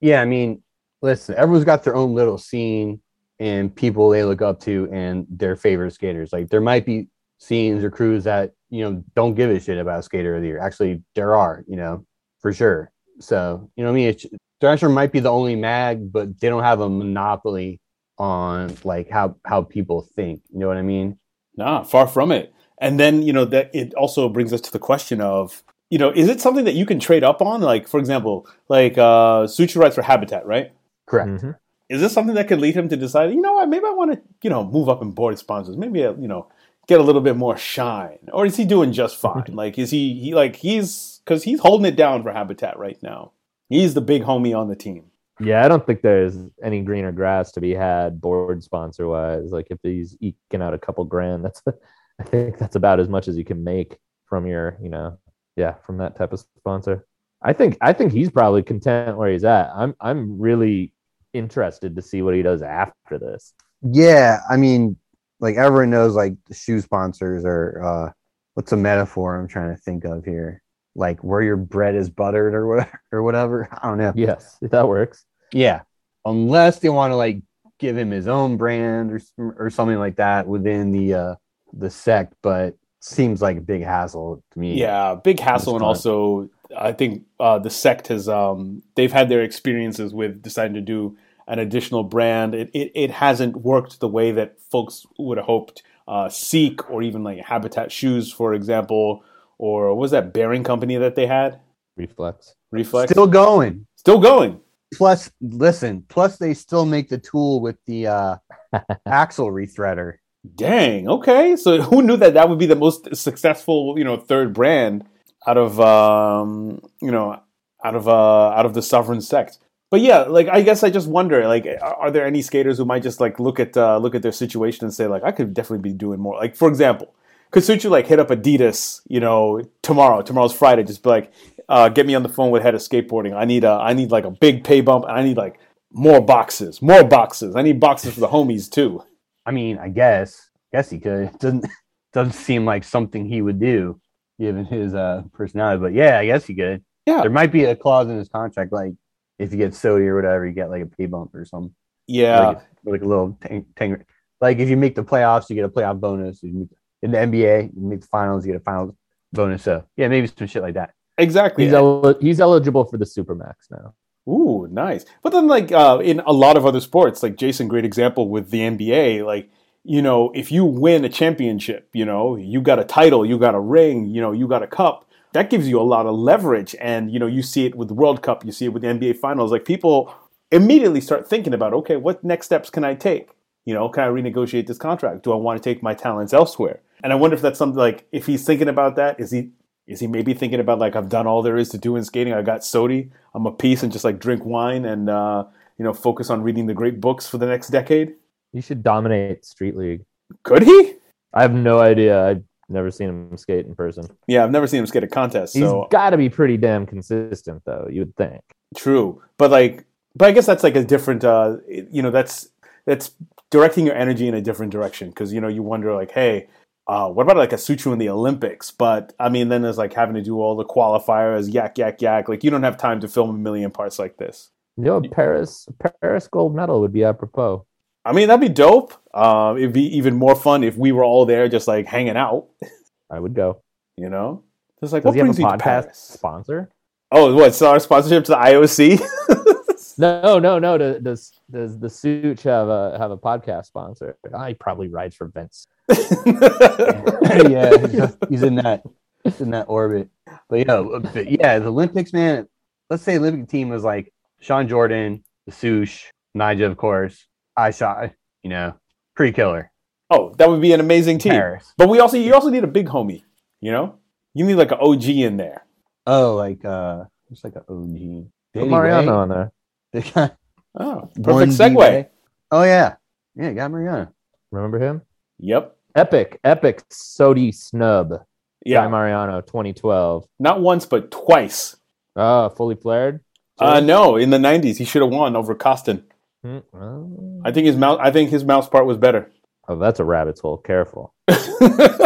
[SPEAKER 1] yeah i mean listen everyone's got their own little scene and people they look up to and their favorite skaters. Like there might be scenes or crews that you know don't give a shit about skater of the year. Actually, there are, you know, for sure. So you know, I mean, it's, Thrasher might be the only mag, but they don't have a monopoly on like how how people think. You know what I mean?
[SPEAKER 3] Nah, far from it. And then you know that it also brings us to the question of you know, is it something that you can trade up on? Like, for example, like uh, Suciu writes for Habitat, right?
[SPEAKER 1] Correct.
[SPEAKER 2] Mhm.
[SPEAKER 3] Is this something that could lead him to decide, you know what, maybe I want to, you know, move up in board sponsors, maybe uh, you know, get a little bit more shine, or is he doing just fine? like, is he he like he's because he's holding it down for Habitat right now. He's the big homie on the team.
[SPEAKER 2] Yeah, I don't think there's any greener grass to be had board sponsor wise. Like if he's eking out a couple grand, that's I think that's about as much as you can make from your, you know, yeah, from that type of sponsor. I think I think he's probably content where he's at. I'm I'm really interested to see what he does after this.
[SPEAKER 1] Yeah, I mean, like everyone knows, like the shoe sponsors are. uh What's a metaphor I'm trying to think of here? Like where your bread is buttered or whatever, or whatever. I don't know.
[SPEAKER 2] Yes, if that works.
[SPEAKER 1] Yeah, unless they want to like give him his own brand or or something like that within the uh the sect, but seems like a big hassle to me.
[SPEAKER 3] Yeah, big hassle, and also I think uh, the sect has um, they've had their experiences with deciding to do an additional brand. It it, it hasn't worked the way that folks would have hoped. Uh, Seek or even like Habitat Shoes, for example, or what was that bearing company that they had?
[SPEAKER 2] Reflex.
[SPEAKER 3] Reflex,
[SPEAKER 1] still going.
[SPEAKER 3] still going.
[SPEAKER 1] Plus, listen. Plus, they still make the tool with the uh axle rethreader.
[SPEAKER 3] Dang. Okay. So who knew that that would be the most successful, you know, third brand out of, um, you know, out of uh, out of the sovereign sect. But yeah, like I guess I just wonder, like, are, there any skaters who might just like look at uh, look at their situation and say, like, I could definitely be doing more. Like, for example, could Suciu like hit up Adidas, you know, tomorrow? Tomorrow's Friday. Just be like, uh, get me on the phone with head of skateboarding. I need a, I need like a big pay bump. I need like more boxes, more boxes. I need boxes for the homies too.
[SPEAKER 1] I mean, I guess, I guess he could. It doesn't doesn't seem like something he would do given his uh personality. But yeah, I guess he could.
[SPEAKER 3] Yeah.
[SPEAKER 1] There might be a clause in his contract, like if you get SOTY or whatever, you get like a pay bump or something.
[SPEAKER 3] Yeah.
[SPEAKER 1] like, like a little tang, tang, like if you make the playoffs, you get a playoff bonus. Make, in the NBA, you make the finals, you get a finals bonus. So yeah, maybe some shit like that.
[SPEAKER 3] Exactly.
[SPEAKER 2] He's el- he's eligible for the Supermax now.
[SPEAKER 3] Ooh, nice. But then, like uh, in a lot of other sports, like Jason, great example with the NBA. Like, you know, if you win a championship, you know, you got a title, you got a ring, you know, you got a cup. That gives you a lot of leverage, and you know, you see it with the World Cup, you see it with the NBA Finals. Like, people immediately start thinking about, okay, what next steps can I take? You know, can I renegotiate this contract? Do I want to take my talents elsewhere? And I wonder if that's something like if he's thinking about that, is he is he maybe thinking about like I've done all there is to do in skating? I got SOTY. I'm a piece and just like drink wine and uh, you know focus on reading the great books for the next decade.
[SPEAKER 2] He should dominate Street League.
[SPEAKER 3] Could he?
[SPEAKER 2] I have no idea. I've never seen him skate in person.
[SPEAKER 3] Yeah, I've never seen him skate a contest.
[SPEAKER 2] He's
[SPEAKER 3] So
[SPEAKER 2] got to be pretty damn consistent, though. You would think.
[SPEAKER 3] true, but like, but I guess that's like a different. Uh, you know, that's that's directing your energy in a different direction because you know you wonder like, hey. Uh, what about like a Suciu in the Olympics? But I mean, then there's like having to do all the qualifiers, yak, yak, yak. Like you don't have time to film a million parts like this.
[SPEAKER 2] You know, Paris Paris gold medal would be apropos.
[SPEAKER 3] I mean, that'd be dope. Um, it'd be even more fun if we were all there, just like hanging out.
[SPEAKER 2] I would go.
[SPEAKER 3] You know, just like
[SPEAKER 2] Does
[SPEAKER 3] what
[SPEAKER 2] he have a
[SPEAKER 3] brings you to
[SPEAKER 2] podcast
[SPEAKER 3] Paris?
[SPEAKER 2] sponsor?
[SPEAKER 3] Oh, what? So our sponsorship to the IOC?
[SPEAKER 2] No, no, no. Does does, does the Such have a have a podcast sponsor? I he probably rides for Vince.
[SPEAKER 1] yeah, he's- he's in that he's in that orbit. But yeah, but yeah, the Olympics, man. Let's say Olympic team was like Sean Jordan, the Sush, Nigel, of course. I saw, you know, pretty killer.
[SPEAKER 3] oh, that would be an amazing team.
[SPEAKER 1] Paris.
[SPEAKER 3] But we also, you also need a big homie. You know, you need like an OG in there.
[SPEAKER 1] Oh, like uh, just like an OG.
[SPEAKER 2] Put Mariano
[SPEAKER 1] Way.
[SPEAKER 2] on there.
[SPEAKER 1] They got
[SPEAKER 3] Oh,
[SPEAKER 1] one
[SPEAKER 3] perfect segue.
[SPEAKER 1] D-Way. Oh yeah, yeah, got Mariano.
[SPEAKER 2] Remember him?
[SPEAKER 3] Yep.
[SPEAKER 2] Epic, epic SOTY snub. Guy
[SPEAKER 3] Yeah.
[SPEAKER 2] Mariano, 2012.
[SPEAKER 3] Not once, but twice.
[SPEAKER 2] Oh, fully flared.
[SPEAKER 3] Uh, no, in the '90s, he should have won over Koston.
[SPEAKER 2] Hmm.
[SPEAKER 3] I think his mouse. I think his mouse part was better.
[SPEAKER 2] Oh, that's a rabbit's hole. Careful.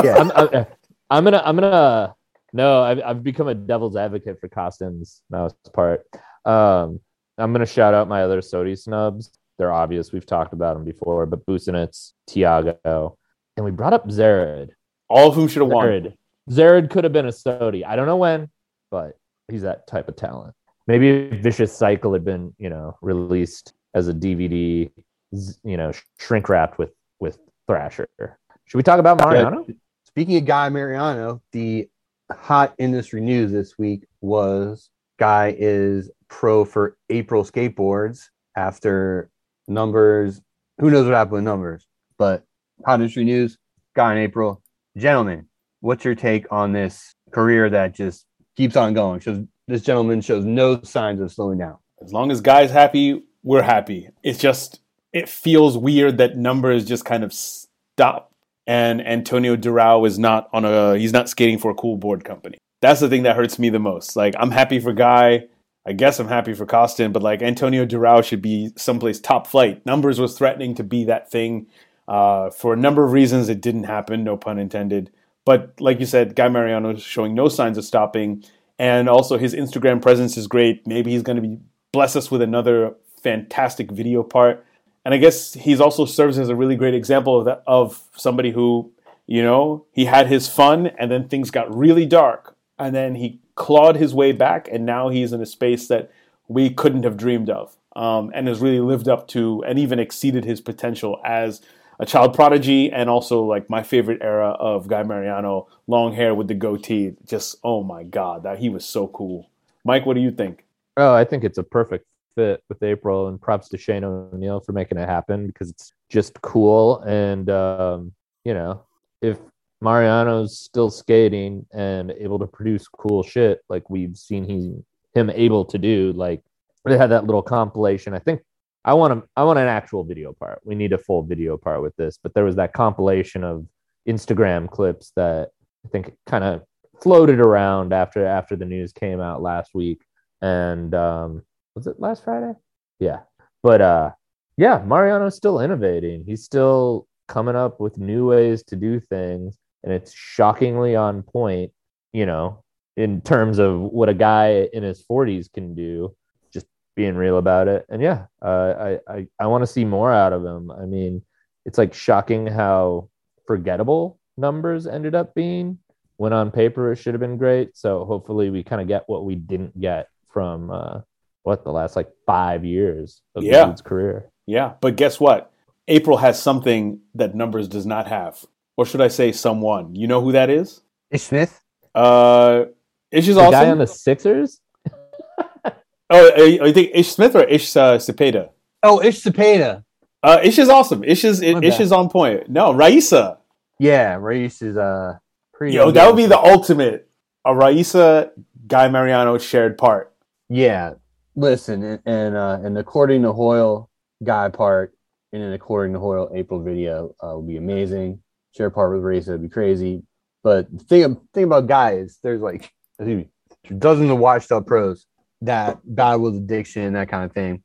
[SPEAKER 1] Yeah,
[SPEAKER 2] I'm, I'm, I'm gonna, I'm gonna. No, I've, I've become a devil's advocate for Koston's mouse part. Um, I'm gonna shout out my other SOTY snubs. They're obvious. We've talked about them before, but Busenitz, Tiago, and we brought up Zered.
[SPEAKER 3] All of whom should have won.
[SPEAKER 2] Zered. Zered could have been a SOTY. I don't know when, but he's that type of talent. Maybe Vicious Cycle had been, you know, released as a DVD, you know, shrink wrapped with with Thrasher. Should we talk about Mariano?
[SPEAKER 1] Speaking of Guy Mariano, the hot industry news this week was guy is pro for April skateboards after numbers. Who knows what happened with numbers? But hot industry news, guy in April. Gentlemen, what's your take on this career that just keeps on going? Shows this gentleman shows no signs of slowing down.
[SPEAKER 3] As long as guys happy, we're happy. It's just it feels weird that numbers just kind of stop and Antonio Durao is not on a he's not skating for a cool board company. That's the thing that hurts me the most. Like I'm happy for Guy. I guess I'm happy for Koston, but like Antonio Durao should be someplace top flight. Numbers was threatening to be that thing. Uh, for a number of reasons, it didn't happen, no pun intended. But like you said, Guy Mariano is showing no signs of stopping. And also his Instagram presence is great. Maybe he's going to be bless us with another fantastic video part. And I guess he's also serves as a really great example of that of somebody who, you know, he had his fun and then things got really dark and then he clawed his way back and now he's in a space that we couldn't have dreamed of. Um, and has really lived up to and even exceeded his potential as a child prodigy and also like my favorite era of Guy Mariano, long hair with the goatee. Just oh my god, that he was so cool. Mike, what do you think?
[SPEAKER 2] Oh, I think it's a perfect fit with April, and props to Shane O'Neill for making it happen because it's just cool. And um, you know, if Mariano's still skating and able to produce cool shit like we've seen he him able to do, like they had that little compilation. I think I want to I want an actual video part. We need a full video part with this, but there was that compilation of Instagram clips that I think kind of floated around after after the news came out last week and um was it last Friday? Yeah. But uh yeah, Mariano's still innovating. He's still coming up with new ways to do things and it's shockingly on point, you know, in terms of what a guy in his 40s can do, just being real about it. And yeah, uh, I I I want to see more out of him. I mean, it's like shocking how forgettable numbers ended up being when on paper it should have been great. So hopefully we kind of get what we didn't get from uh, what the last like five years of
[SPEAKER 3] Yeah.
[SPEAKER 2] dude's career.
[SPEAKER 3] Yeah, but guess what? April has something that numbers does not have. Or should I say someone? You know who that is?
[SPEAKER 1] Ish Smith.
[SPEAKER 3] Uh Ish is
[SPEAKER 2] The
[SPEAKER 3] awesome.
[SPEAKER 2] guy on the Sixers.
[SPEAKER 3] oh, I, I think Ish Smith or Ish uh, Cepeda.
[SPEAKER 1] Oh, Ish Cepeda.
[SPEAKER 3] Uh, Ish is awesome. Ish is
[SPEAKER 1] My
[SPEAKER 3] Ish
[SPEAKER 1] bad.
[SPEAKER 3] is on point. No, Rayssa.
[SPEAKER 1] Yeah, Reis is uh pretty.
[SPEAKER 3] Yo, that would be the ultimate. A Rayssa Guy Mariano shared part.
[SPEAKER 1] Yeah, listen, and uh, and according to Hoyle, guy part, and then according to Hoyle, April video uh, would be amazing. Share part with Race would be crazy. But the thing, thing about guys, there's like me, dozens of washed up pros that battle with addiction that kind of thing.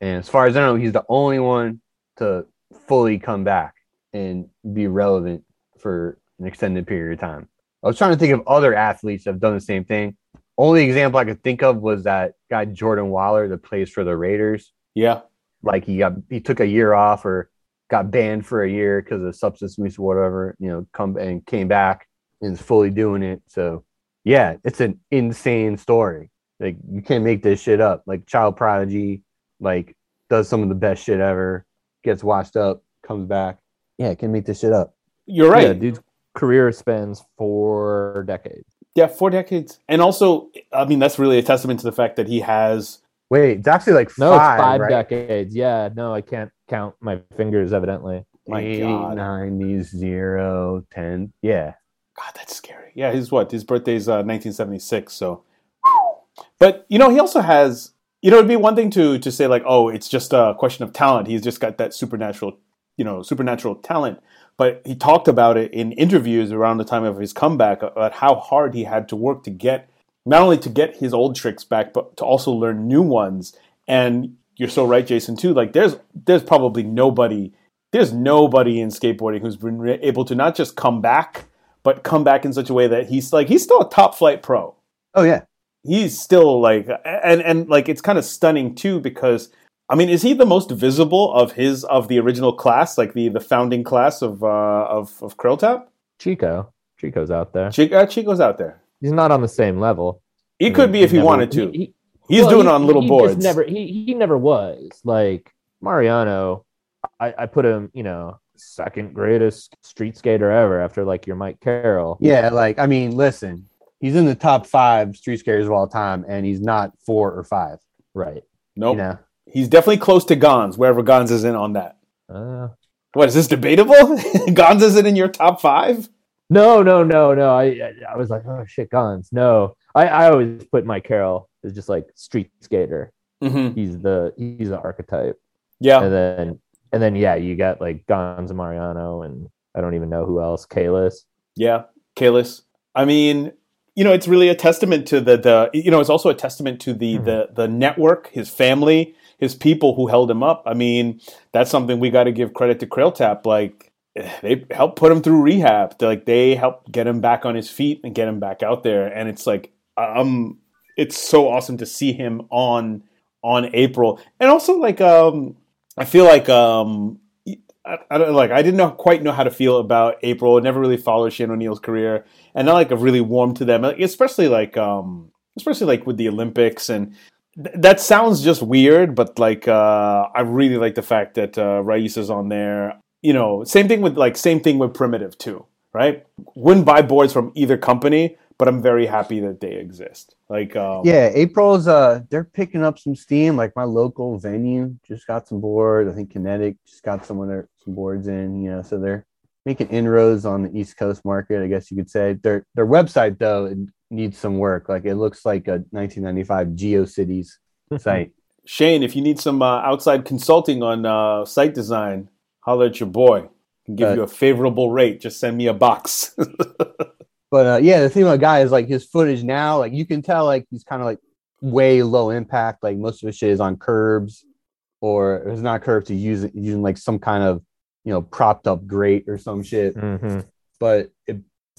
[SPEAKER 1] And as far as I know, he's the only one to fully come back and be relevant for an extended period of time. I was trying to think of other athletes that have done the same thing. Only example I could think of was that guy Jordan Waller that plays for the Raiders.
[SPEAKER 3] Yeah.
[SPEAKER 1] Like he got he took a year off or got banned for a year because of substance abuse or whatever. You know, come and came back and is fully doing it. So yeah, it's an insane story. Like you can't make this shit up. Like child prodigy, like does some of the best shit ever, gets washed up, comes back. Yeah, can make this shit up.
[SPEAKER 3] You're right.
[SPEAKER 2] Yeah, dude's career spans four decades.
[SPEAKER 3] Yeah, four decades. And also, I mean, that's really a testament to the fact that he has.
[SPEAKER 1] Wait, it's actually like
[SPEAKER 2] No,
[SPEAKER 1] five,
[SPEAKER 2] it's five
[SPEAKER 1] right?
[SPEAKER 2] decades. Yeah, no, I can't count my fingers. Evidently,
[SPEAKER 3] My
[SPEAKER 1] Eight,
[SPEAKER 3] God.
[SPEAKER 1] 90, zero, 10. Yeah.
[SPEAKER 3] God, that's scary. Yeah, his what? His birthday's uh, 1976. So, but you know, he also has. You know, it'd be one thing to to say like, oh, it's just a question of talent. He's just got that supernatural, you know, supernatural talent. But he talked about it in interviews around the time of his comeback about how hard he had to work to get not only to get his old tricks back, but to also learn new ones. And you're so right, Jason. Too like there's there's probably nobody there's nobody in skateboarding who's been re- able to not just come back, but come back in such a way that he's like he's still a top flight pro.
[SPEAKER 1] Oh, yeah.
[SPEAKER 3] He's still like and and like it's kind of stunning too because I mean is he the most visible of his of the original class like the the founding class of uh of of Crail Tap?
[SPEAKER 2] Chico, Chico's out there.
[SPEAKER 3] Chico, uh, Chico's out there.
[SPEAKER 2] He's not on the same level.
[SPEAKER 3] He could be if he
[SPEAKER 2] never-
[SPEAKER 3] wanted to.
[SPEAKER 2] he- he-
[SPEAKER 3] he's
[SPEAKER 2] well,
[SPEAKER 3] doing
[SPEAKER 2] he-
[SPEAKER 3] it on little
[SPEAKER 2] he
[SPEAKER 3] boards.
[SPEAKER 2] Just never. He he never was like Mariano. I, I put him, you know, second greatest street skater ever after like your Mike Carroll.
[SPEAKER 1] Yeah. Like, I mean, listen, he's in the top five street skaters of all time, and he's not four or five.
[SPEAKER 2] Right.
[SPEAKER 3] Nope.
[SPEAKER 2] You know.
[SPEAKER 3] He's definitely close to Gonz, wherever Gonz is in on that.
[SPEAKER 2] Uh,
[SPEAKER 3] What is this debatable? Gonz isn't in your top five?
[SPEAKER 2] no, no, no, no. I I- I was like, oh shit, guns. No, I I always put Mike Carroll as just like street skater.
[SPEAKER 3] Mm-hmm.
[SPEAKER 2] He's the he's the archetype.
[SPEAKER 3] Yeah.
[SPEAKER 2] And then and then yeah, you got like Gonz and Mariano and I don't even know who else. Kalis.
[SPEAKER 3] Yeah, Kalis. I mean, you know, it's really a testament to the the you know, it's also a testament to the
[SPEAKER 2] Mhm.
[SPEAKER 3] the the network, his family, his people who held him up. I mean, that's something we got to give credit to Crail Tap. Like they helped put him through rehab. They're like they helped get him back on his feet and get him back out there. And it's like um it's so awesome to see him on on April. And also like um I feel like um I, I don't like I didn't quite know how to feel about April. Never really followed Shane O'Neill's career, and not like I've really warmed to them, especially like um especially like with the Olympics and th- that sounds just weird, but like uh I really like the fact that uh Rayssa's on there. You know, same thing with like same thing with Primitive too, right? Wouldn't buy boards from either company, but I'm very happy that they exist. Like um,
[SPEAKER 1] Yeah, April's uh they're picking up some steam. Like my local venue just got some boards. I think Kinetic just got some of their some boards in, you know, so they're making inroads on the East Coast market, I guess you could say. Their their website though needs some work. Like it looks like a 1995 GeoCities site.
[SPEAKER 3] Shane, if you need some uh, outside consulting on uh, site design, holler at your boy. Can give
[SPEAKER 1] Uh,
[SPEAKER 3] you a favorable rate. Just send me a box.
[SPEAKER 1] But uh, yeah, the thing about Guy is like his footage now, like you can tell like he's kind of like way low impact. Like most of his shit is on curbs, or if it's not curbs, he's using using like some kind of you know propped up grate or some shit.
[SPEAKER 2] hmm
[SPEAKER 1] But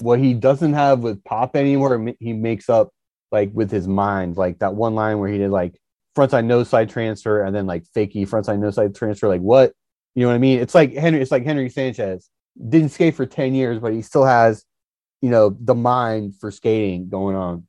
[SPEAKER 1] what he doesn't have with Pop anymore, he makes up like with his mind. Like that one line where he did like frontside no side transfer and then like fakey frontside no side transfer. Like what? You know what I mean? It's like Henry. It's like Henry Sanchez didn't skate for ten years, but he still has you know the mind for skating going on.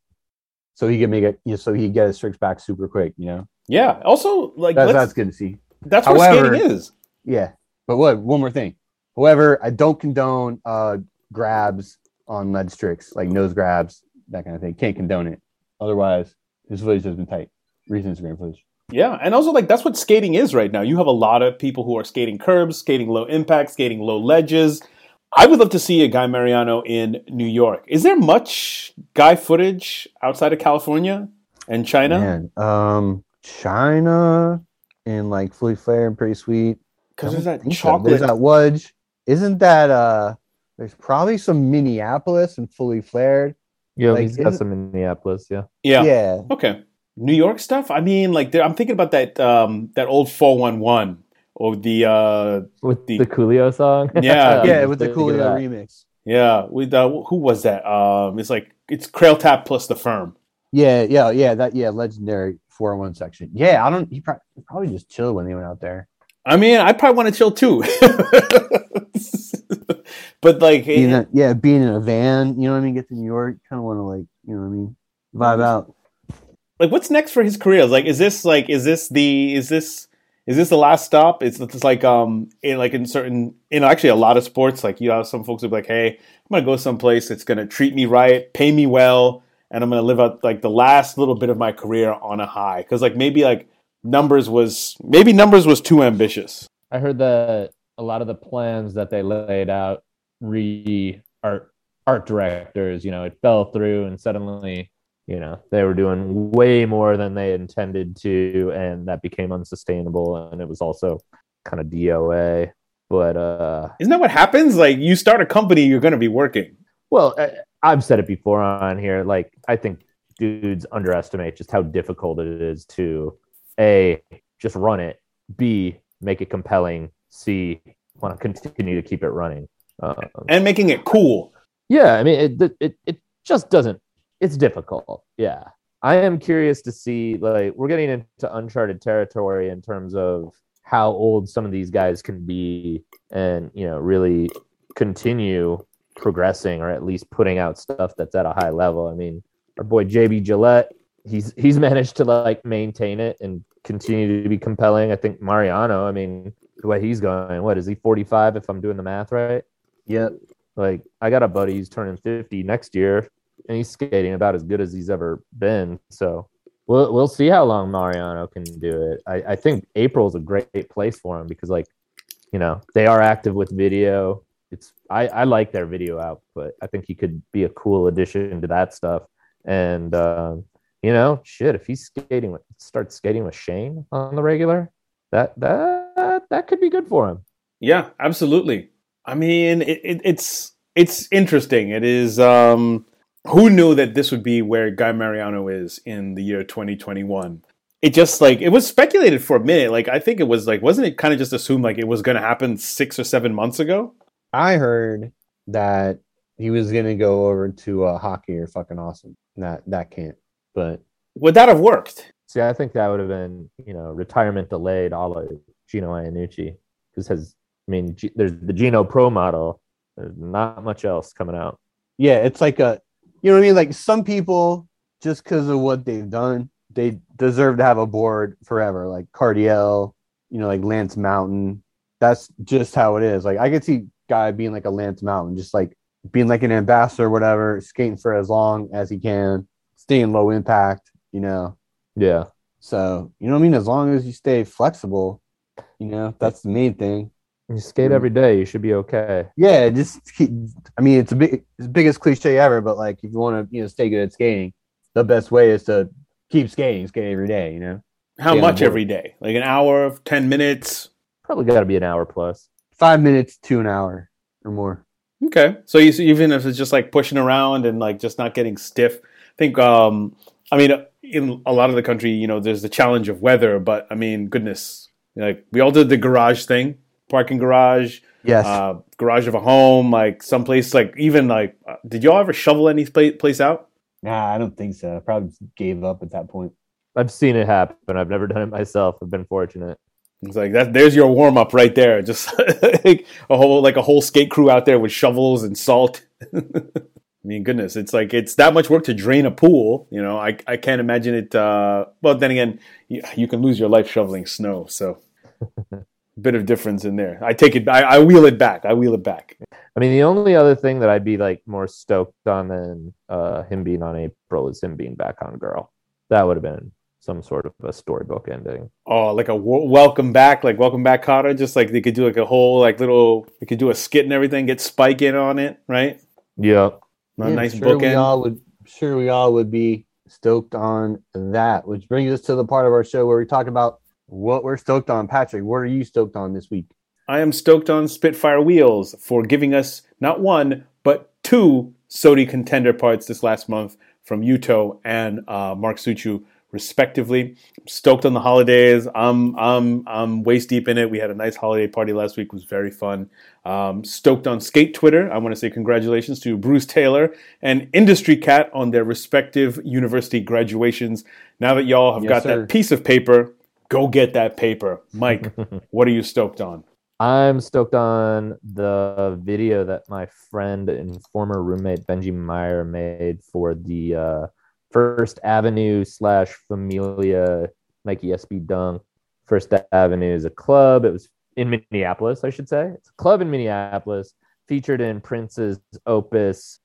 [SPEAKER 1] So he can make it. You know, so he get his tricks back super quick. You know,
[SPEAKER 3] yeah. Also, like
[SPEAKER 1] that's, that's good to see.
[SPEAKER 3] that's what
[SPEAKER 1] However-
[SPEAKER 3] skating is.
[SPEAKER 1] Yeah, but what? One more thing. However, I don't condone uh grabs on ledge tricks, like nose grabs, that kind of thing. Can't condone it. Otherwise, his footage has been tight. Recent Instagram footage.
[SPEAKER 3] Yeah, and also like that's what skating is right now. You have a lot of people who are skating curbs, skating low impact, skating low ledges. I would love to see a Guy Mariano in New York. Is there much Guy footage outside of California and China?
[SPEAKER 1] Man, um, China and like Fully Flare and Pretty Sweet.
[SPEAKER 3] Because there's that
[SPEAKER 1] think so.
[SPEAKER 3] chocolate.
[SPEAKER 1] There's that Wudge. Isn't that uh? There's probably some Minneapolis and Fully Flared.
[SPEAKER 2] Yeah,
[SPEAKER 1] Like,
[SPEAKER 2] he's got some Minneapolis. Yeah.
[SPEAKER 3] yeah.
[SPEAKER 1] yeah.
[SPEAKER 3] Okay. New York stuff. I mean, like I'm thinking about that um, that old 411 or the uh,
[SPEAKER 2] With
[SPEAKER 3] The-
[SPEAKER 2] the, Coolio song.
[SPEAKER 3] Yeah.
[SPEAKER 1] Yeah, with the Coolio
[SPEAKER 2] that.
[SPEAKER 1] remix.
[SPEAKER 3] yeah with uh, who was that? Um, it's like it's Crail Tap plus the firm.
[SPEAKER 1] Yeah, yeah, yeah. That yeah, legendary four on one section. Yeah, I don't. He probably, probably just chilled when he went out there.
[SPEAKER 3] I mean, I probably want to chill too. but like,
[SPEAKER 1] Being a, yeah, being in a van, you know what I mean. Get to New York, kind of want to like, you know what I mean, vibe out.
[SPEAKER 3] like, what's next for his career? Like, is this like, is this the, is this, is this the last stop? It's, it's like, um, in like in certain, in actually a lot of sports, like you know, some folks will be like, hey, I'm gonna go someplace that's gonna treat me right, pay me well, and I'm gonna live out like the last little bit of my career on a high. Because like maybe like numbers was maybe numbers was too ambitious.
[SPEAKER 2] I heard that a lot of the plans that they laid out re art art directors, you know, it fell through and suddenly, you know, they were doing way more than they intended to and that became unsustainable and it was also kind of DOA. But uh
[SPEAKER 3] Isn't that what happens? Like you start a company, you're gonna be working.
[SPEAKER 2] well, I, I've said it before on here like I think dudes underestimate just how difficult it is to a just run it, b make it compelling, c want to continue to keep it running. Um,
[SPEAKER 3] and making it cool.
[SPEAKER 2] yeah, I mean, it, it it just doesn't. It's difficult. Yeah, I am curious to see. Like, we're getting into uncharted territory in terms of how old some of these guys can be, and you know, really continue progressing or at least putting out stuff that's at a high level. I mean, our boy JB Gillette, he's he's managed to like maintain it and continue to be compelling. I think Mariano, I mean, the way he's going, what is he 45 if I'm doing the math right?
[SPEAKER 1] Yep.
[SPEAKER 2] Like I got a buddy who's turning 50 next year. and he's skating about as good as he's ever been. So we'll we'll see how long Mariano can do it. I, I think April is a great place for him because like you know they are active with video. It's I, I like their video output. I think he could be a cool addition to that stuff. And um, you know, shit, if he's skating with starts skating with Shane on the regular, that that that could be good for him.
[SPEAKER 3] Yeah, absolutely. I mean, it, it, it's it's interesting. It is. Um, who knew that this would be where Guy Mariano is in the year 2021? It just like it was speculated for a minute. Like I think it was like wasn't it kind of just assumed like it was going to happen six or seven months ago?
[SPEAKER 1] I heard that he was gonna go over to uh, hockey or fucking awesome. That that can't. But
[SPEAKER 3] would that have worked?
[SPEAKER 2] See, I think that would have been you know retirement delayed, a la Gino Iannucci, because has I mean G- there's the Gino Pro model. There's not much else coming out.
[SPEAKER 1] Yeah, it's like a you know what I mean. Like some people, just because of what they've done, they deserve to have a board forever. Like Cardiel, you know, like Lance Mountain. That's just how it is. Like I could see guy being like a Lance Mountain, just like being like an ambassador, whatever, skating for as long as he can, staying low impact, you know.
[SPEAKER 2] Yeah.
[SPEAKER 1] So you know what I mean. As long as you stay flexible, you know that's the main thing.
[SPEAKER 2] You skate every day, you should be okay.
[SPEAKER 1] Yeah, just keep. I mean, it's a big, it's the biggest cliche ever, but like if you want to, you know, stay good at skating, the best way is to keep skating, skate every day. You know.
[SPEAKER 3] How
[SPEAKER 1] Stay
[SPEAKER 3] much every day? Like an hour, ten minutes?
[SPEAKER 2] Probably got to be an hour plus.
[SPEAKER 1] Five minutes to an hour or more.
[SPEAKER 3] Okay, so you, so even if it's just like pushing around and like just not getting stiff, I think. um I mean, in a lot of the country, you know, there's the challenge of weather, but I mean, goodness, like we all did the garage thing, parking garage,
[SPEAKER 1] Yes.
[SPEAKER 3] uh, garage of a home, like someplace, like even like, uh, did y'all ever shovel any place, place out?
[SPEAKER 1] nah, I don't think so. I probably gave up at that point.
[SPEAKER 2] I've seen it happen. I've never done it myself. I've been fortunate.
[SPEAKER 3] It's like that. There's your warm up right there. Just like a whole like a whole skate crew out there with shovels and salt. I mean, goodness, it's like it's that much work to drain a pool. You know, I I can't imagine it. Uh, well, then again, you, you can lose your life shoveling snow. So, bit of difference in there. I take it. I, I wheel it back. I wheel it back.
[SPEAKER 2] I mean, the only other thing that I'd be like more stoked on than uh, him being on April is him being back on Girl. That would have been some sort of a storybook ending.
[SPEAKER 3] Oh, like a w- welcome back, like welcome back, Carter. Just like they could do like a whole like little. They could do a skit and everything. Get Spike in on it, right?
[SPEAKER 2] Yep.
[SPEAKER 1] Yeah,
[SPEAKER 3] nice
[SPEAKER 1] sure We all would, sure, we all would be stoked on that. Which brings us to the part of our show where we talk about what we're stoked on. Patrick, what are you stoked on this week?
[SPEAKER 3] I am stoked on Spitfire Wheels for giving us not one, but two SOTY contender parts this last month from Yuto and uh, Mark Suciu, respectively. Stoked on the holidays. I'm, I'm, I'm waist deep in it. We had a nice holiday party last week. It was very fun. Um, stoked on Skate Twitter. I want to say congratulations to Bruce Taylor and Industry Cat on their respective university graduations. Now that y'all have
[SPEAKER 1] Yes,
[SPEAKER 3] got
[SPEAKER 1] sir.
[SPEAKER 3] that piece of paper, go get that paper. Mike, what are you stoked on?
[SPEAKER 2] I'm stoked on the video that my friend and former roommate Benji Meyer made for the uh, First Avenue slash Familia Nike SB Dunk. First Avenue is a club. It was in Minneapolis, I should say. It's a club in Minneapolis featured in Prince's opus.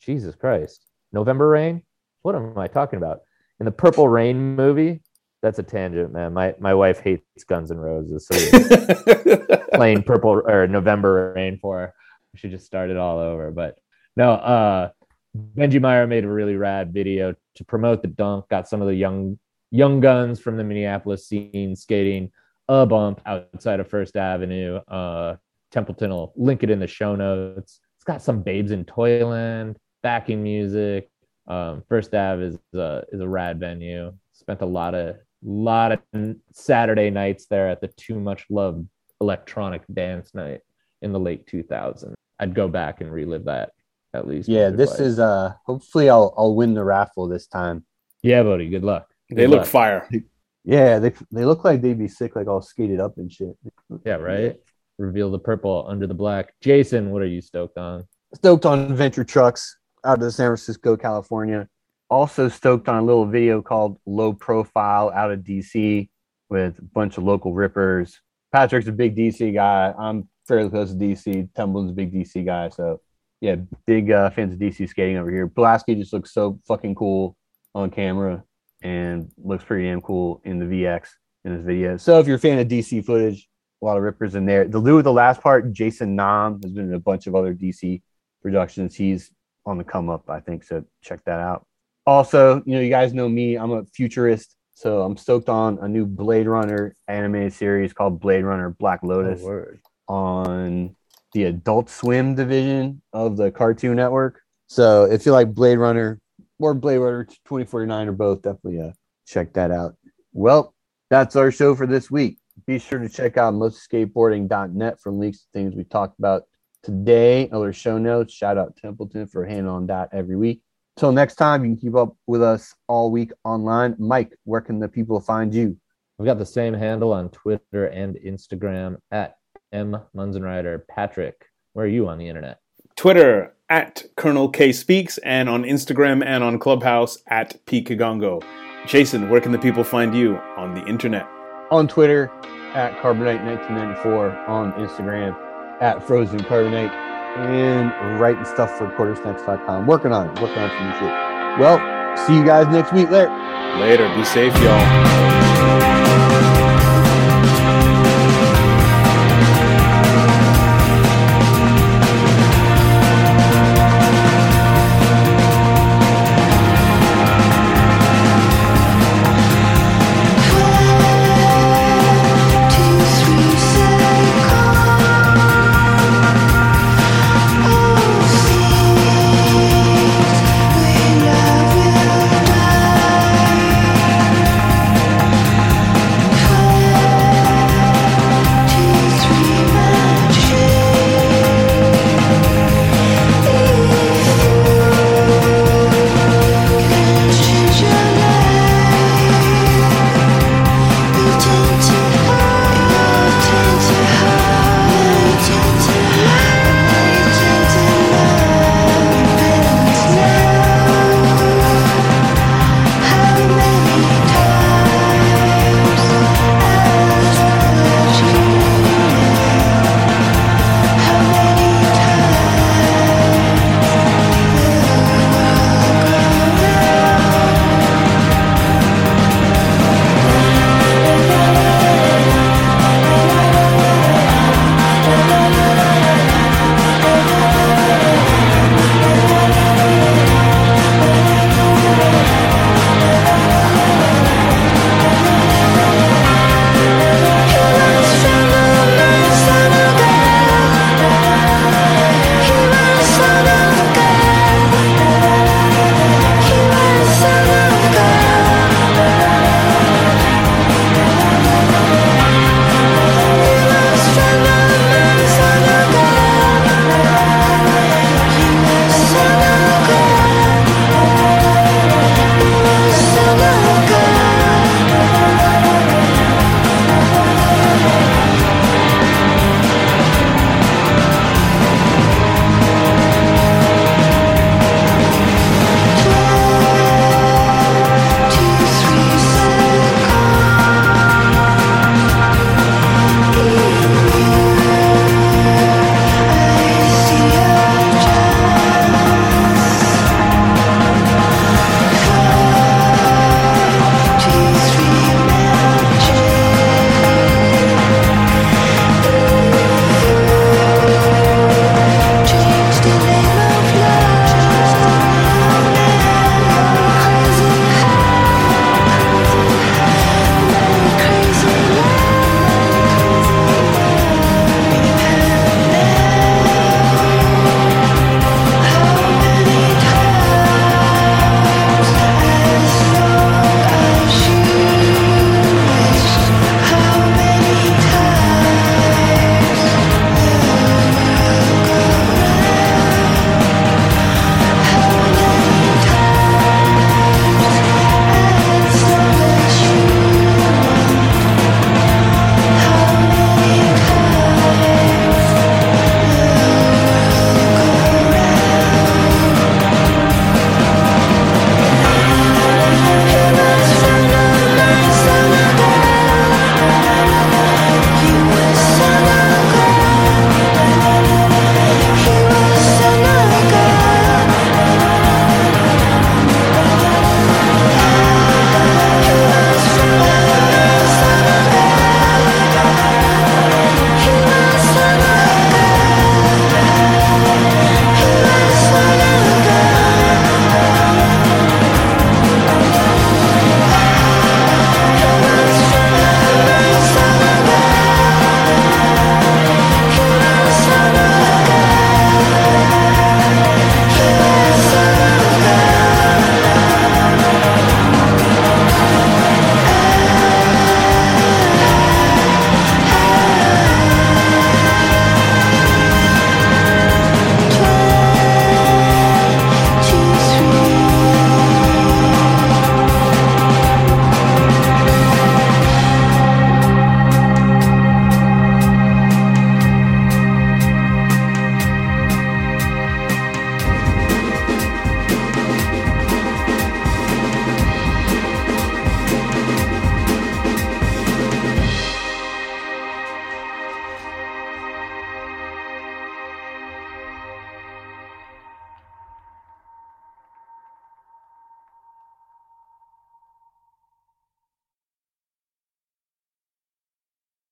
[SPEAKER 2] Jesus Christ. November Rain? What am I talking about? In the Purple Rain movie? That's a tangent, man. My my wife hates Guns N' Roses, so playing purple or November rain for her. We should just start it all over. But no, uh Benji Meyer made a really rad video to promote the dunk, got some of the young young guns from the Minneapolis scene skating a bump outside of First Avenue. Uh Templeton will link it in the show notes. It's got some babes in Toyland, backing music. Um, First Ave is uh, is a rad venue. Spent a lot of lot of Saturday nights there at the too much Love electronic dance night in the late 2000s. I'd go back and relive that at least.
[SPEAKER 1] Yeah, this
[SPEAKER 2] twice.
[SPEAKER 1] is uh hopefully I'll I'll win the raffle this time.
[SPEAKER 2] yeah, buddy. Good luck.
[SPEAKER 3] they
[SPEAKER 2] Good
[SPEAKER 3] look fire.
[SPEAKER 1] Yeah, they they look like they'd be sick, like all skated up and shit.
[SPEAKER 2] Yeah, right. Reveal the purple under the black. Jason, what are you stoked on?
[SPEAKER 1] Stoked on Venture Trucks out of San Francisco, California. Also stoked on a little video called Low Profile out of DC with a bunch of local rippers. Patrick's a big DC guy. I'm fairly close to DC. Tumblin's a big DC guy, so yeah, big uh, fans of DC skating over here. Pulaski just looks so fucking cool on camera and looks pretty damn cool in the VX in his video. So if you're a fan of DC footage, a lot of rippers in there. The Lou, the last part, Jason Nam has been in a bunch of other DC productions. He's on the come up, I think. So check that out. Also, you know, you guys know me. I'm a futurist, so I'm stoked on a new Blade Runner animated series called Blade Runner Black Lotus
[SPEAKER 2] Oh,
[SPEAKER 1] on the Adult Swim division of the Cartoon Network. So if you like Blade Runner or Blade Runner 2049 or both, definitely uh, check that out. Well, that's our show for this week. Be sure to check out mostskateboarding.net for links to things we talked about today, other show notes. Shout out Templeton for handling on that every week. Till next time, you can keep up with us all week online. Mike, where can the people find you?
[SPEAKER 2] We've got the same handle on Twitter and Instagram at M Munzenrider. Patrick, where are you on the internet?
[SPEAKER 3] Twitter at Colonel K Speaks and on Instagram and on Clubhouse at P Kigongo. Jason, where can the people find you on the internet?
[SPEAKER 1] on Twitter at Carbonite1994, on Instagram at Frozen Carbonite, and writing stuff for quartersnacks.com. Working on it, working on some new shit. Well, see you guys next week. Later.
[SPEAKER 3] Later. Be safe, y'all.